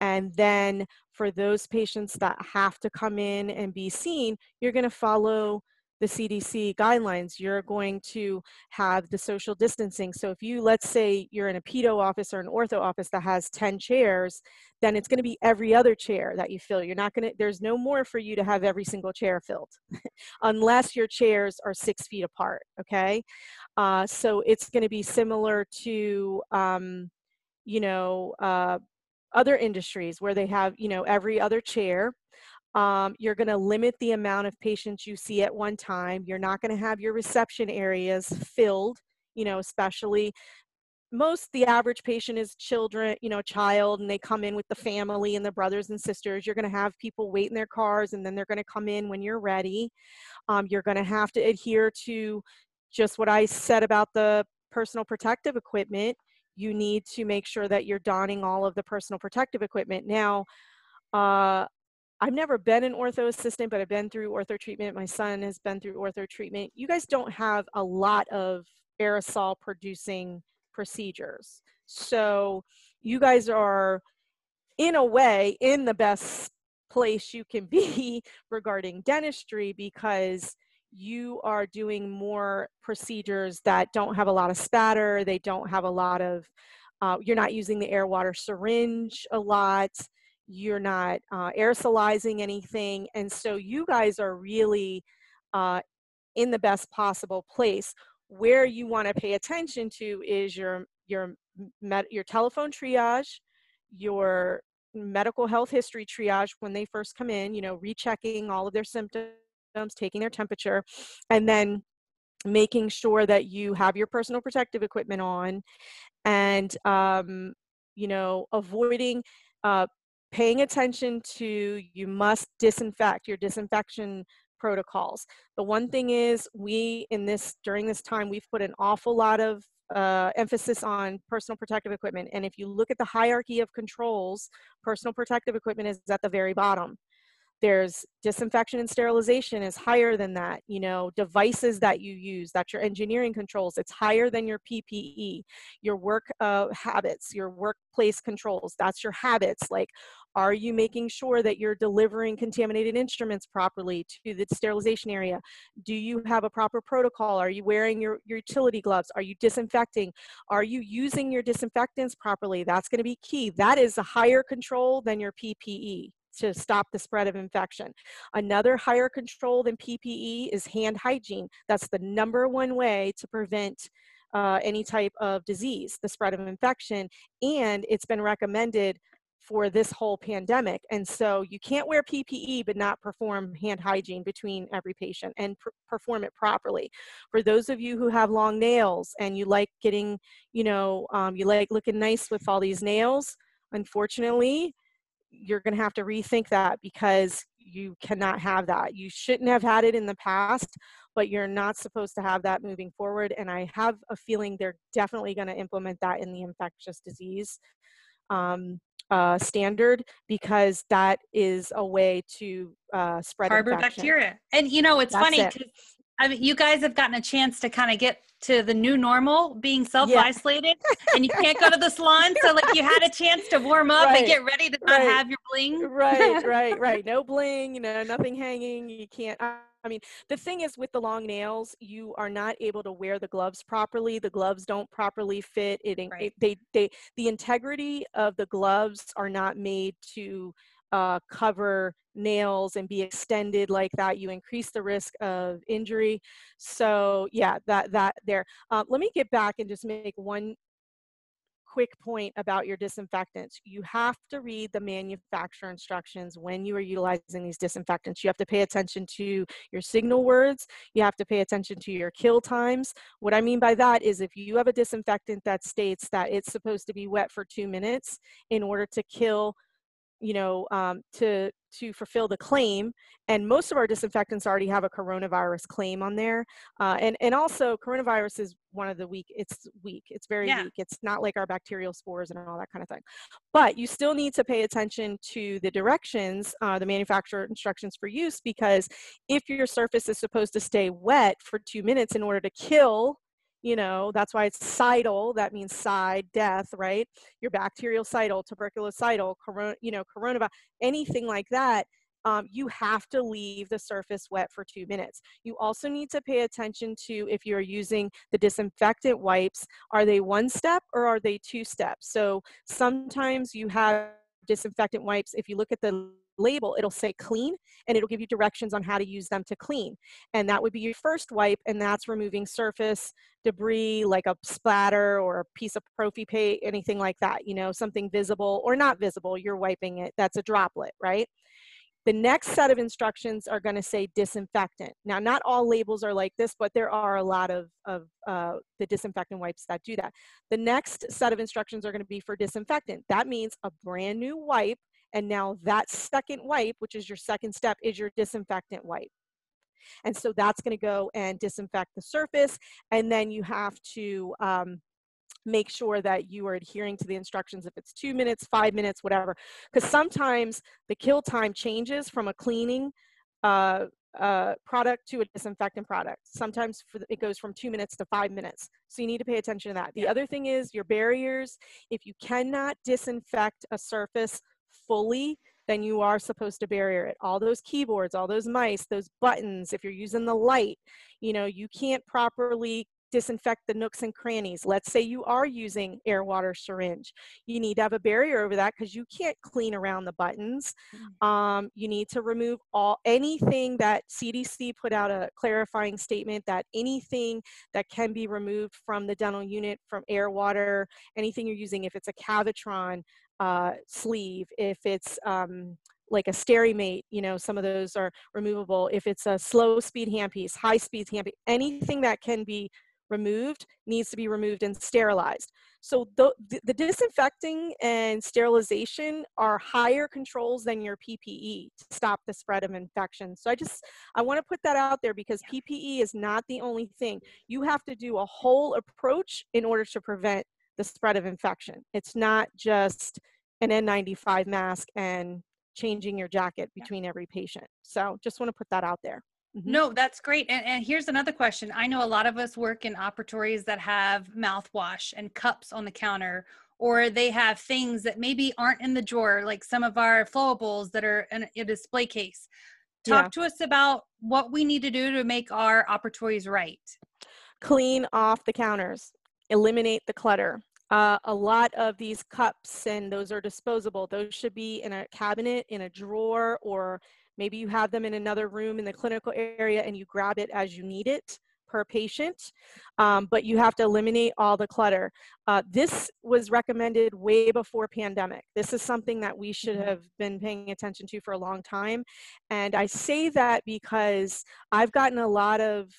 and then for those patients that have to come in and be seen you're going to follow the CDC guidelines, you're going to have the social distancing. So if you, let's say you're in a pedo office or an ortho office that has 10 chairs, then it's going to be every other chair that you fill. You're not going to, there's no more for you to have every single chair filled unless your chairs are six feet apart. Okay. Uh, so it's going to be similar to, um, you know, uh, other industries where they have, you know, every other chair. Um, you're going to limit the amount of patients you see at one time. You're not going to have your reception areas filled, you know, especially most the average patient is children, you know, child, and they come in with the family and the brothers and sisters. You're going to have people wait in their cars and then they're going to come in when you're ready. Um, you're going to have to adhere to just what I said about the personal protective equipment. You need to make sure that you're donning all of the personal protective equipment. Now, uh, I've never been an ortho assistant, but I've been through ortho treatment. My son has been through ortho treatment. You guys don't have a lot of aerosol producing procedures. So you guys are, in a way, in the best place you can be regarding dentistry because you are doing more procedures that don't have a lot of spatter, they don't have a lot of, uh, you're not using the air water syringe a lot you're not uh, aerosolizing anything and so you guys are really uh, in the best possible place. Where you want to pay attention to is your your med- your telephone triage your medical health history triage when they first come in you know rechecking all of their symptoms taking their temperature and then making sure that you have your personal protective equipment on and um, you know avoiding uh, paying attention to you must disinfect your disinfection protocols. The one thing is we in this during this time we've put an awful lot of uh, emphasis on personal protective equipment. And if you look at the hierarchy of controls, personal protective equipment is at the very bottom there's disinfection and sterilization is higher than that you know devices that you use that's your engineering controls it's higher than your ppe your work uh, habits your workplace controls that's your habits like are you making sure that you're delivering contaminated instruments properly to the sterilization area? Do you have a proper protocol? Are you wearing your, your utility gloves? Are you disinfecting? Are you using your disinfectants properly? That's going to be key. That is a higher control than your ppe to stop the spread of infection. Another higher control than PPE is hand hygiene. That's the number one way to prevent uh, any type of disease, the spread of infection, and it's been recommended for this whole pandemic. And so you can't wear PPE but not perform hand hygiene between every patient and pr- perform it properly. For those of you who have long nails and you like getting, you know, um, you like looking nice with all these nails, unfortunately, you're going to have to rethink that because you cannot have that. You shouldn't have had it in the past, but you're not supposed to have that moving forward. And I have a feeling they're definitely going to implement that in the infectious disease um, uh, standard because that is a way to uh, spread harbor infection. bacteria. And you know, it's That's funny it. I mean, you guys have gotten a chance to kind of get to the new normal, being self isolated, and you can't go to the salon. So, like, you had a chance to warm up Right. and get ready to not Right. have your bling. right, right, right. No bling, you know, nothing hanging. You can't. I I mean, the thing is with the long nails, you are not able to wear the gloves properly. The gloves don't properly fit. It, Right. it they they the integrity of the gloves are not made to uh, cover nails and be extended like that. You increase the risk of injury. So yeah, that that there. Uh, let me get back and just make one quick point about your disinfectants. You have to read the manufacturer instructions when you are utilizing these disinfectants. You have to pay attention to your signal words. You have to pay attention to your kill times. What I mean by that is if you have a disinfectant that states that it's supposed to be wet for two minutes in order to kill you know, um, to to fulfill the claim. And most of our disinfectants already have a coronavirus claim on there. Uh, and and also, coronavirus is one of the weak. It's weak. It's very Yeah. weak. It's not like our bacterial spores and all that kind of thing. But you still need to pay attention to the directions, uh, the manufacturer instructions for use, because if your surface is supposed to stay wet for two minutes in order to kill. You know, that's why it's cidal. That means side, death, right? your bactericidal, tuberculocidal, corona, you know, coronavirus, anything like that, um, you have to leave the surface wet for two minutes. You also need to pay attention to if you're using the disinfectant wipes, are they one step or are they two steps? So sometimes you have disinfectant wipes, if you look at the label, it'll say clean and it'll give you directions on how to use them to clean. And that would be your first wipe, and that's removing surface debris like a splatter or a piece of prophy paste, anything like that, you know, something visible or not visible, you're wiping it. That's a droplet, right? The next set of instructions are going to say disinfectant. Now, not all labels are like this, but there are a lot of, of uh, the disinfectant wipes that do that. The next set of instructions are going to be for disinfectant. That means a brand new wipe. And now that second wipe, which is your second step, is your disinfectant wipe. And so that's going to go and disinfect the surface. And then you have to um, make sure that you are adhering to the instructions if it's two minutes, five minutes, whatever. Because sometimes the kill time changes from a cleaning uh, uh, product to a disinfectant product. Sometimes for it goes from two minutes to five minutes. So you need to pay attention to that. The Yeah. other thing is your barriers. If you cannot disinfect a surface fully, then you are supposed to barrier it. All those keyboards, all those mice, those buttons, if you're using the light, you know, you can't properly disinfect the nooks and crannies. Let's say you are using air water syringe. You need to have a barrier over that because you can't clean around the buttons. Um, you need to remove all anything that CDC put out a clarifying statement that anything that can be removed from the dental unit from air water, anything you're using, if it's a Cavitron uh, sleeve, if it's um, like a Sterimate, you know, some of those are removable. If it's a slow speed handpiece, high speed handpiece, anything that can be removed needs to be removed and sterilized. So the, the disinfecting and sterilization are higher controls than your PPE to stop the spread of infection. So I just, I want to put that out there because PPE is not the only thing. You have to do a whole approach in order to prevent the spread of infection. It's not just an N95 mask and changing your jacket between every patient. So just want to put that out there. Mhm. No, that's great. And, and here's another question. I know a lot of us work in operatories that have mouthwash and cups on the counter, or they have things that maybe aren't in the drawer, like some of our flowables that are in a display case. Talk Yeah. to us about what we need to do to make our operatories right. clean off the counters, eliminate the clutter. Uh, a lot of these cups and those are disposable. Those should be in a cabinet, in a drawer, or maybe you have them in another room in the clinical area and you grab it as you need it per patient. Um, but you have to eliminate all the clutter. Uh, this was recommended way before pandemic. This is something that we should have been paying attention to for a long time. And I say that because I've gotten a lot of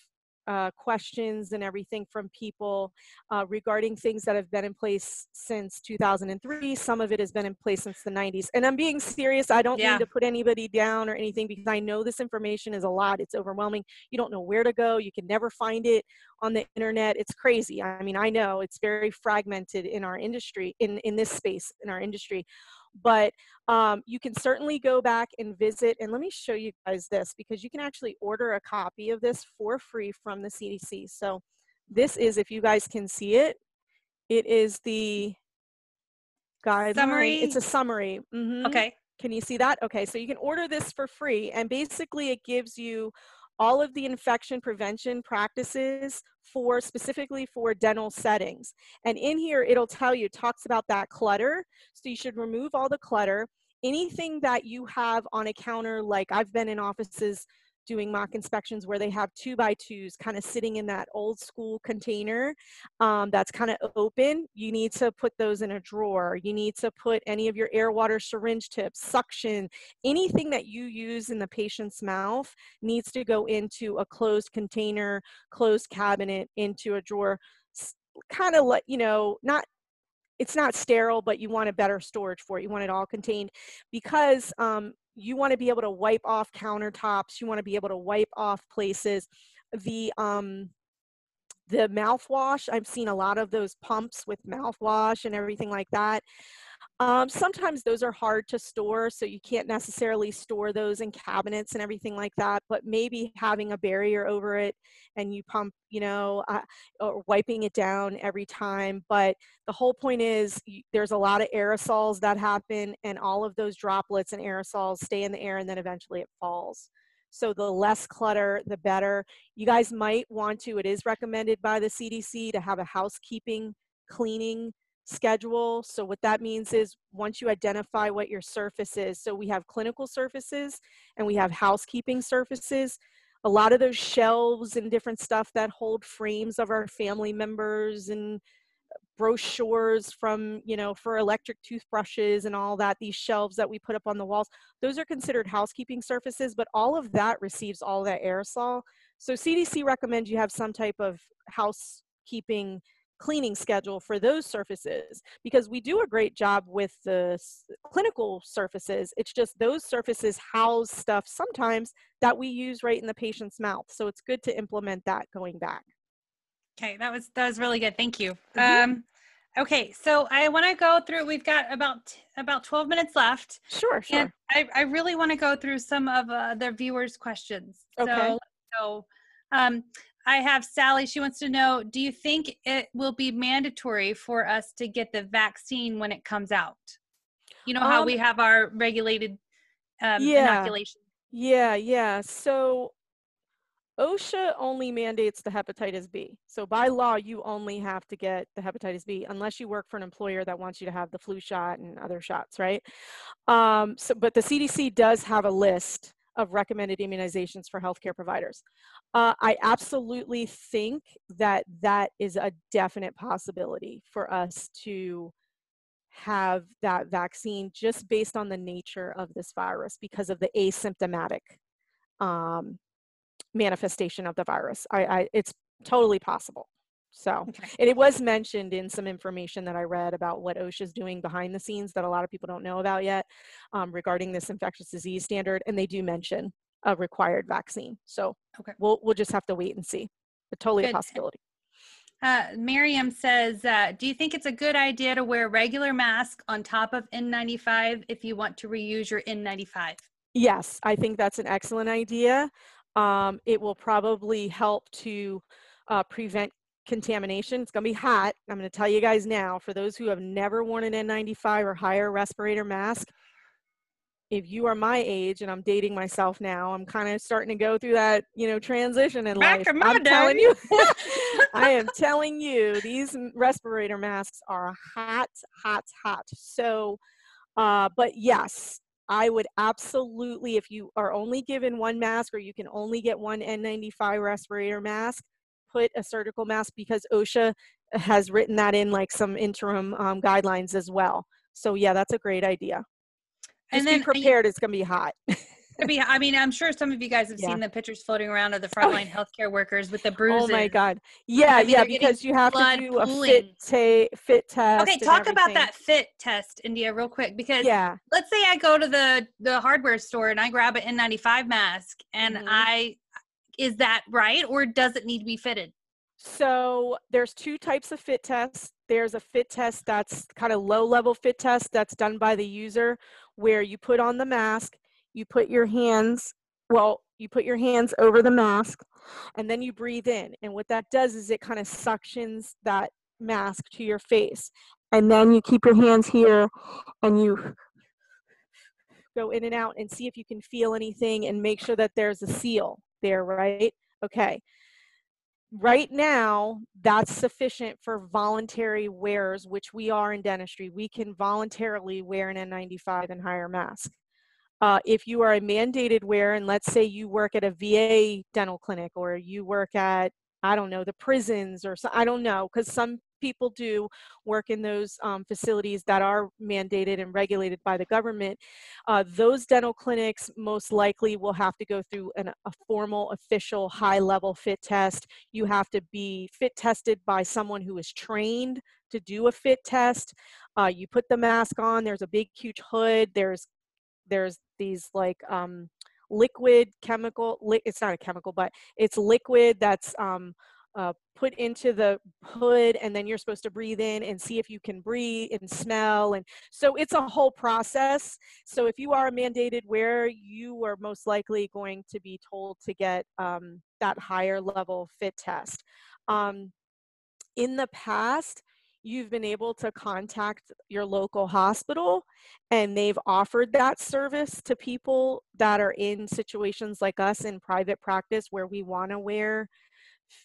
uh, questions and everything from people uh, regarding things that have been in place since 2003. Some of it has been in place since the 90s. And I'm being serious. I don't Yeah. mean to put anybody down or anything because I know this information is a lot. It's overwhelming. You don't know where to go. You can never find it on the internet. It's crazy. I mean, I know it's very fragmented in our industry, in, in this space, in our industry. But um, you can certainly go back and visit. And let me show you guys this because you can actually order a copy of this for free from the CDC. So this is, if you guys can see it, it is the guideline. Summary? It's a summary. Mhm. Okay. Can you see that? Okay, so you can order this for free, and basically it gives you all of the infection prevention practices for specifically for dental settings. And in here, it'll tell you, talks about that clutter. So you should remove all the clutter. Anything that you have on a counter, like I've been in offices doing mock inspections where they have two by twos kind of sitting in that old school container um, that's kind of open, you need to put those in a drawer. You need to put any of your air water syringe tips, suction, anything that you use in the patient's mouth needs to go into a closed container, closed cabinet, into a drawer. Kind of like, you know, not it's not sterile, but you want a better storage for it. You want it all contained because um, you want to be able to wipe off countertops. You want to be able to wipe off places. The um, the mouthwash, I've seen a lot of those pumps with mouthwash and everything like that. Um, sometimes those are hard to store, so you can't necessarily store those in cabinets and everything like that. But maybe having a barrier over it and you pump, you know, uh, or wiping it down every time. But the whole point is you, there's a lot of aerosols that happen, and all of those droplets and aerosols stay in the air, and then eventually it falls. So the less clutter, the better. You guys might want to, it is recommended by the CDC to have a housekeeping cleaning schedule. So what that means is once you identify what your surface is, so we have clinical surfaces and we have housekeeping surfaces. A lot of those shelves and different stuff that hold frames of our family members and brochures from, you know, for electric toothbrushes and all that, these shelves that we put up on the walls, those are considered housekeeping surfaces, but all of that receives all that aerosol. So CDC recommends you have some type of housekeeping cleaning schedule for those surfaces because we do a great job with the clinical surfaces. It's just those surfaces house stuff sometimes that we use right in the patient's mouth. So it's good to implement that going back. Okay, that was that was really good. Thank you. Mm-hmm. Um, okay, so I want to go through. We've got about about twelve minutes left. Sure, sure. And I, I really want to go through some of uh, the viewers' questions. Okay. So, so um, I have Sally. She wants to know Do you think it will be mandatory for us to get the vaccine when it comes out? You know how um, we have our regulated um, yeah, inoculation? Yeah, yeah. So OSHA only mandates the hepatitis B. So by law, you only have to get the hepatitis B unless you work for an employer that wants you to have the flu shot and other shots, right? Um, so, but the CDC does have a list of recommended immunizations for healthcare providers. Uh, I absolutely think that that is a definite possibility for us to have that vaccine just based on the nature of this virus because of the asymptomatic um, manifestation of the virus. I, I, it's totally possible. So, okay. and it was mentioned in some information that I read about what OSHA is doing behind the scenes that a lot of people don't know about yet um, regarding this infectious disease standard, and they do mention a required vaccine. So, okay. we'll we'll just have to wait and see. But totally good. a possibility. Uh, Miriam says, uh, "Do you think it's a good idea to wear a regular mask on top of N95 if you want to reuse your N95?" Yes, I think that's an excellent idea. Um, it will probably help to uh, prevent contamination. It's going to be hot. I'm going to tell you guys now, for those who have never worn an N95 or higher respirator mask, if you are my age and I'm dating myself now, I'm kind of starting to go through that, you know, transition in Back life. I'm telling you, I am telling you, these respirator masks are hot, hot, hot. So, uh, but yes, I would absolutely, if you are only given one mask or you can only get one N95 respirator mask, put a surgical mask because OSHA has written that in like some interim um, guidelines as well. So yeah, that's a great idea. Just and then, be prepared. it's going to be hot. be, I mean, I'm sure some of you guys have yeah. seen the pictures floating around of the oh, frontline healthcare workers with the bruises. Oh my god! Yeah, I mean, yeah, because you have to do pooling. a fit ta- fit test. Okay, talk about that fit test, India, real quick. Because yeah, let's say I go to the the hardware store and I grab an N95 mask, and mm-hmm. I is that right, or does it need to be fitted? So there's two types of fit tests. there's a fit test that's kind of low level fit test that's done by the user where you put on the mask, you put your hands, well, you put your hands over the mask and then you breathe in. And what that does is it kind of suctions that mask to your face. And then you keep your hands here and you go in and out and see if you can feel anything and make sure that there's a seal there, right? Okay. Right now, that's sufficient for voluntary wearers, which we are in dentistry. We can voluntarily wear an N95 and higher mask. Uh, if you are a mandated wearer, and let's say you work at a VA dental clinic or you work at, I don't know, the prisons or so, I don't know, because some people do work in those um, facilities that are mandated and regulated by the government, uh, those dental clinics most likely will have to go through an, a formal, official, high level fit test. You have to be fit tested by someone who is trained to do a fit test. Uh, you put the mask on, there's a big, huge hood, there's there's these like um, liquid chemical, li- it's not a chemical, but it's liquid that's um, uh, put into the hood and then you're supposed to breathe in and see if you can breathe and smell and so it's a whole process. So if you are mandated wearer you are most likely going to be told to get um, that higher level fit test. Um, in the past you've been able to contact your local hospital and they've offered that service to people that are in situations like us in private practice where we want to wear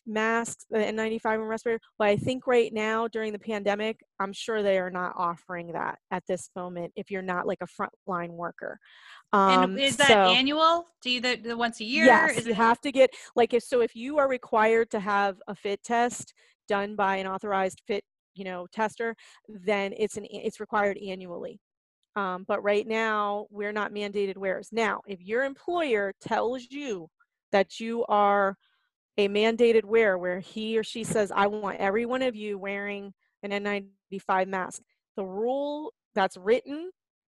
masks uh, N95 and respirator but i think right now during the pandemic i'm sure they are not offering that at this moment if you're not like a frontline worker. Um, and is that so, annual? Do you the, the once a year? Yes is you it- have to get like if so if you are required to have a fit test done by an authorized fit you know tester then it's an it's required annually. Um, but right now we're not mandated wearers. Now if your employer tells you that you are a mandated wear where he or she says, I want every one of you wearing an N95 mask. The rule that's written,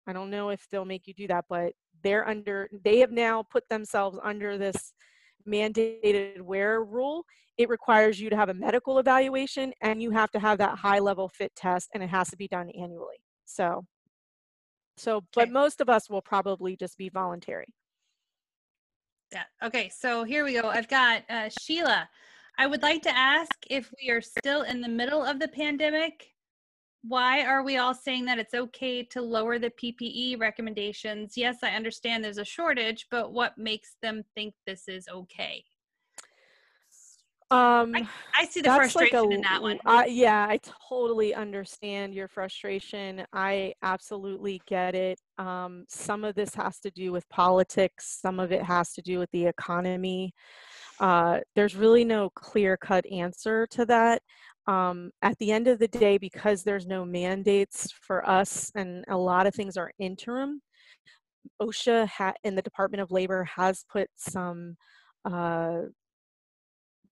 I don't know if they'll make you do that, but they're under, they have now put themselves under this mandated wear rule. It requires you to have a medical evaluation and you have to have that high level fit test and it has to be done annually. So, so, okay. but most of us will probably just be voluntary. Yeah. Okay. So here we go. I've got uh, Sheila. I would like to ask if we are still in the middle of the pandemic. Why are we all saying that it's okay to lower the PPE recommendations? Yes, I understand there's a shortage, but what makes them think this is okay? Um, I, I see the frustration like a, in that one. I, yeah, I totally understand your frustration. I absolutely get it. Um, some of this has to do with politics. Some of it has to do with the economy. Uh, there's really no clear cut answer to that. Um, at the end of the day, because there's no mandates for us and a lot of things are interim, OSHA ha- and the Department of Labor has put some uh,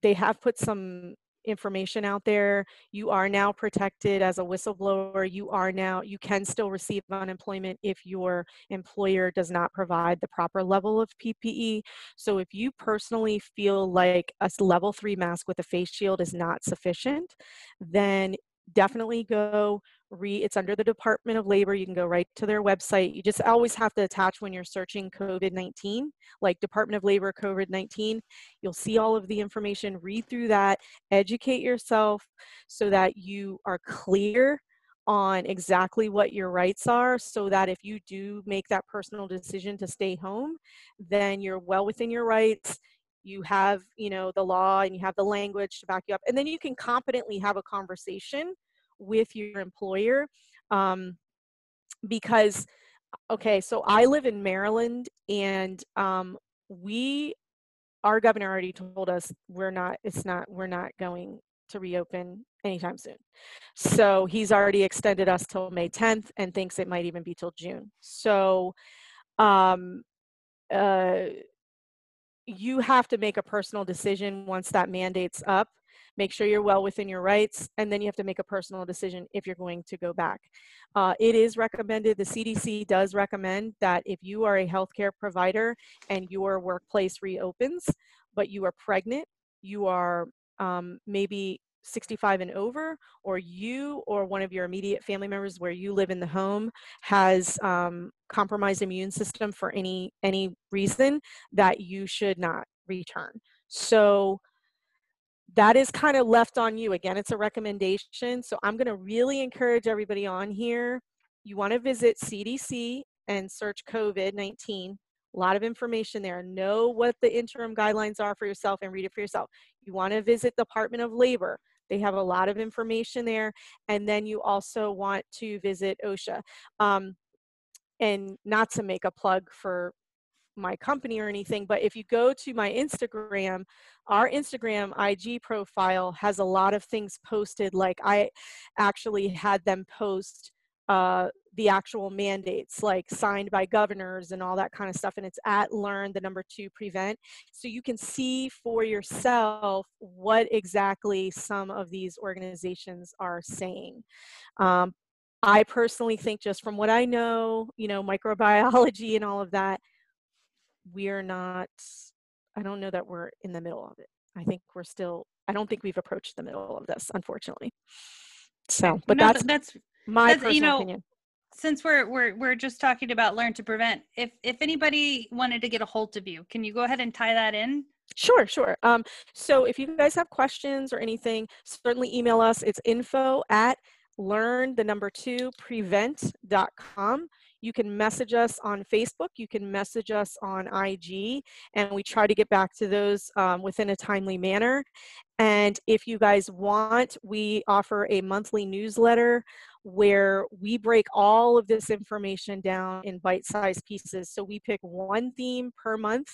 they have put some information out there. You are now protected as a whistleblower. You are now, you can still receive unemployment if your employer does not provide the proper level of PPE. So if you personally feel like a level three mask with a face shield is not sufficient, then definitely go read it's under the department of labor you can go right to their website. You just always have to attach when you're searching covid-19 like department of labor covid-19 you'll see all of the information read through that educate yourself so that you are clear on exactly what your rights are so that if you do make that personal decision to stay home then you're well within your rights you have you know the law and you have the language to back you up and then you can competently have a conversation with your employer um, because okay so i live in maryland and um, we our governor already told us we're not it's not we're not going to reopen anytime soon. So he's already extended us till may 10th and thinks it might even be till june. So um uh you have to make a personal decision once that mandate's up. Make sure you're well within your rights and then you have to make a personal decision if you're going to go back. Uh, it is recommended the cdc does recommend that if you are a healthcare provider and your workplace reopens but you are pregnant you are um, maybe 65 and over, or you or one of your immediate family members where you live in the home has um, compromised immune system for any any reason, that you should not return. So that is kind of left on you. Again, it's a recommendation. So I'm going to really encourage everybody on here. You want to visit CDC and search COVID 19. A lot of information there. Know what the interim guidelines are for yourself and read it for yourself. You want to visit the Department of Labor. They have a lot of information there. And then you also want to visit OSHA. Um, and not to make a plug for my company or anything, but if you go to my Instagram, our Instagram IG profile has a lot of things posted. Like I actually had them post uh, the actual mandates, like signed by governors and all that kind of stuff. And it's at learn the number two prevent. So you can see for yourself what exactly some of these organizations are saying. Um, I personally think, just from what I know, you know, microbiology and all of that, we're not, I don't know that we're in the middle of it. I think we're still, I don't think we've approached the middle of this, unfortunately. So, but no, that's, that's my personal you know, opinion. since we're we're we're just talking about learn to prevent if if anybody wanted to get a hold of you can you go ahead and tie that in Sure, sure. Um, so if you guys have questions or anything, certainly email us. It's info at learn the number two prevent.com. You can message us on Facebook, you can message us on IG, and we try to get back to those um, within a timely manner. And if you guys want, we offer a monthly newsletter where we break all of this information down in bite sized pieces. So we pick one theme per month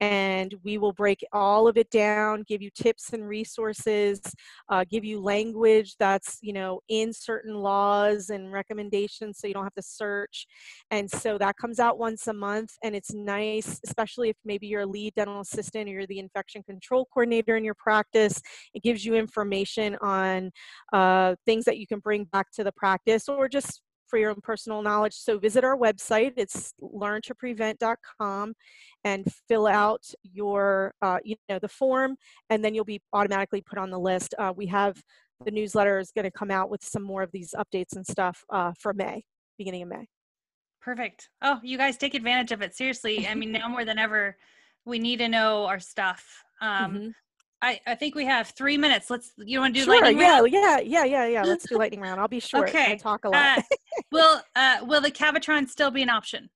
and we will break all of it down, give you tips and resources, uh, give you language that's, you know, in certain laws and recommendations so you don't have to search. And so that comes out once a month and it's nice, especially if maybe you're a lead dental assistant or you're the infection control coordinator in your practice. It gives you information on uh, things that you can bring back to the practice or just for your own personal knowledge. So visit our website. It's learntoprevent.com and fill out your, uh, you know, the form, and then you'll be automatically put on the list. Uh, we have the newsletter is going to come out with some more of these updates and stuff uh, for May, beginning of May. perfect oh you guys take advantage of it seriously i mean now more than ever we need to know our stuff um Mhm. I, I think we have three minutes. Let's. You want to do Sure, lightning yeah, round? yeah, yeah, yeah, yeah. Let's do lightning round. I'll be short. Okay, I talk a lot. Uh, will uh, Will the Cavitron still be an option?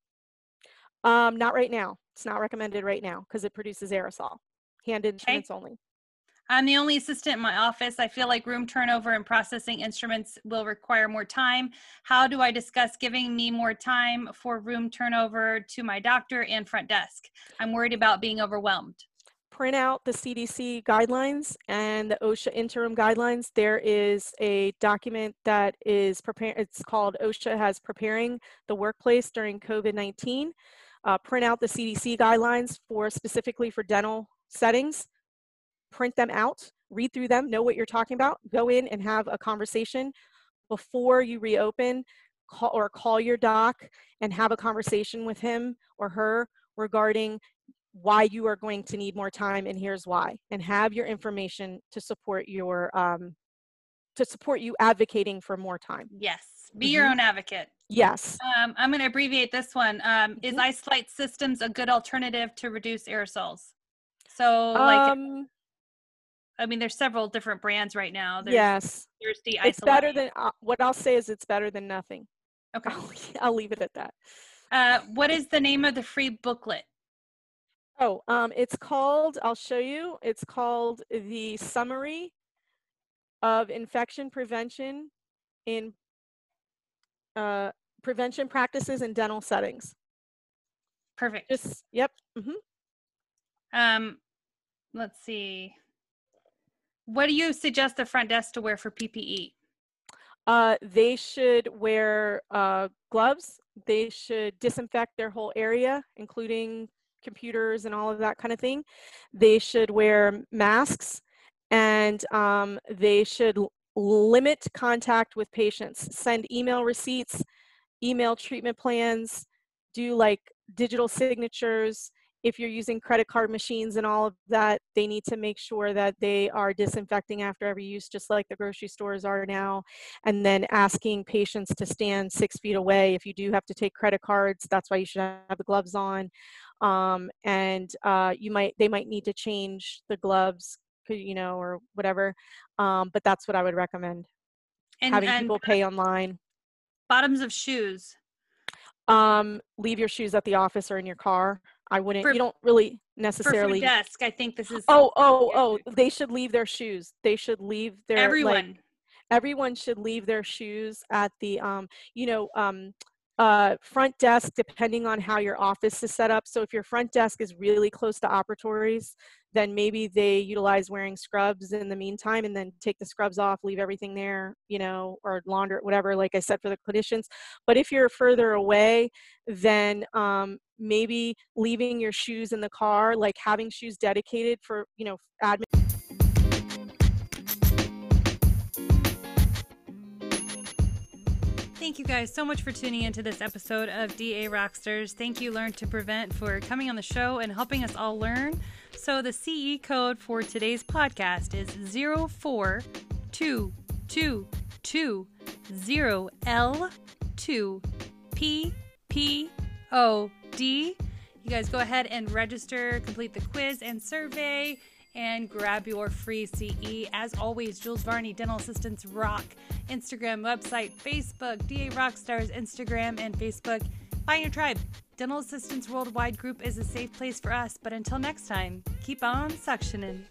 um, not right now. It's not recommended right now because it produces aerosol. Hand instruments only. I'm the only assistant in my office. I feel like room turnover and processing instruments will require more time. How do I discuss giving me more time for room turnover to my doctor and front desk? I'm worried about being overwhelmed. Print out the CDC guidelines and the OSHA interim guidelines. There is a document that is preparing, it's called OSHA has preparing the workplace during COVID-19. Uh, print out the CDC guidelines for specifically for dental settings. Print them out, read through them, know what you're talking about, go in and have a conversation before you reopen call, or call your doc and have a conversation with him or her regarding why you are going to need more time and here's why and have your information to support your um, to support you advocating for more time Yes, be your Mhm. own advocate. yes Um, I'm going to abbreviate this one. Um, is Mhm. Isolite Systems a good alternative to reduce aerosols? So, like, um I mean, there's several different brands right now. There's yes Thirsty it's better than uh, what i'll say is it's better than nothing Okay. I'll, I'll leave it at that Uh, what is the name of the free booklet? Oh um it's called i'll show you it's called the summary of infection prevention in uh, prevention practices in dental settings Perfect. just yep hmm Um, let's see. What do you suggest the front desk to wear for? PPE? Uh, they should wear uh, gloves. They should disinfect their whole area, including computers and all of that kind of thing. They should wear masks and um, they should limit contact with patients, send email receipts, email treatment plans, do like digital signatures. if you're using credit card machines and all of that, they need to make sure that they are disinfecting after every use, just like the grocery stores are now. And then asking patients to stand six feet away. If you do have to take credit cards, that's why you should have the gloves on. Um, and uh, you might they might need to change the gloves, you know, or whatever. Um, but that's what I would recommend. And, having and people pay online. bottoms of shoes. Um, leave your shoes at the office or in your car. I wouldn't. For- you don't really necessarily. desk, I think this is Oh, oh, oh! They should leave their shoes. They should leave their like, everyone. everyone should leave their shoes at the um you know um uh front desk depending on how your office is set up. So if your front desk is really close to operatories then maybe they utilize wearing scrubs in the meantime and then take the scrubs off leave everything there you know or launder whatever like i said for the clinicians. But if you're further away then um maybe leaving your shoes in the car like having shoes dedicated for you know admin Thank you guys so much for tuning into this episode of DA Rockstars. Thank you, Learn to Prevent, for coming on the show and helping us all learn. So, the CE code for today's podcast is 04220L2PPOD. You guys go ahead and register, complete the quiz and survey, and grab your free CE. As always, Jules Varney, Dental Assistants Rock, Instagram, website, Facebook, DA Rockstars, Instagram, and Facebook. Find your tribe. Dental Assistants Worldwide Group is a safe place for us, but until next time, keep on suctioning.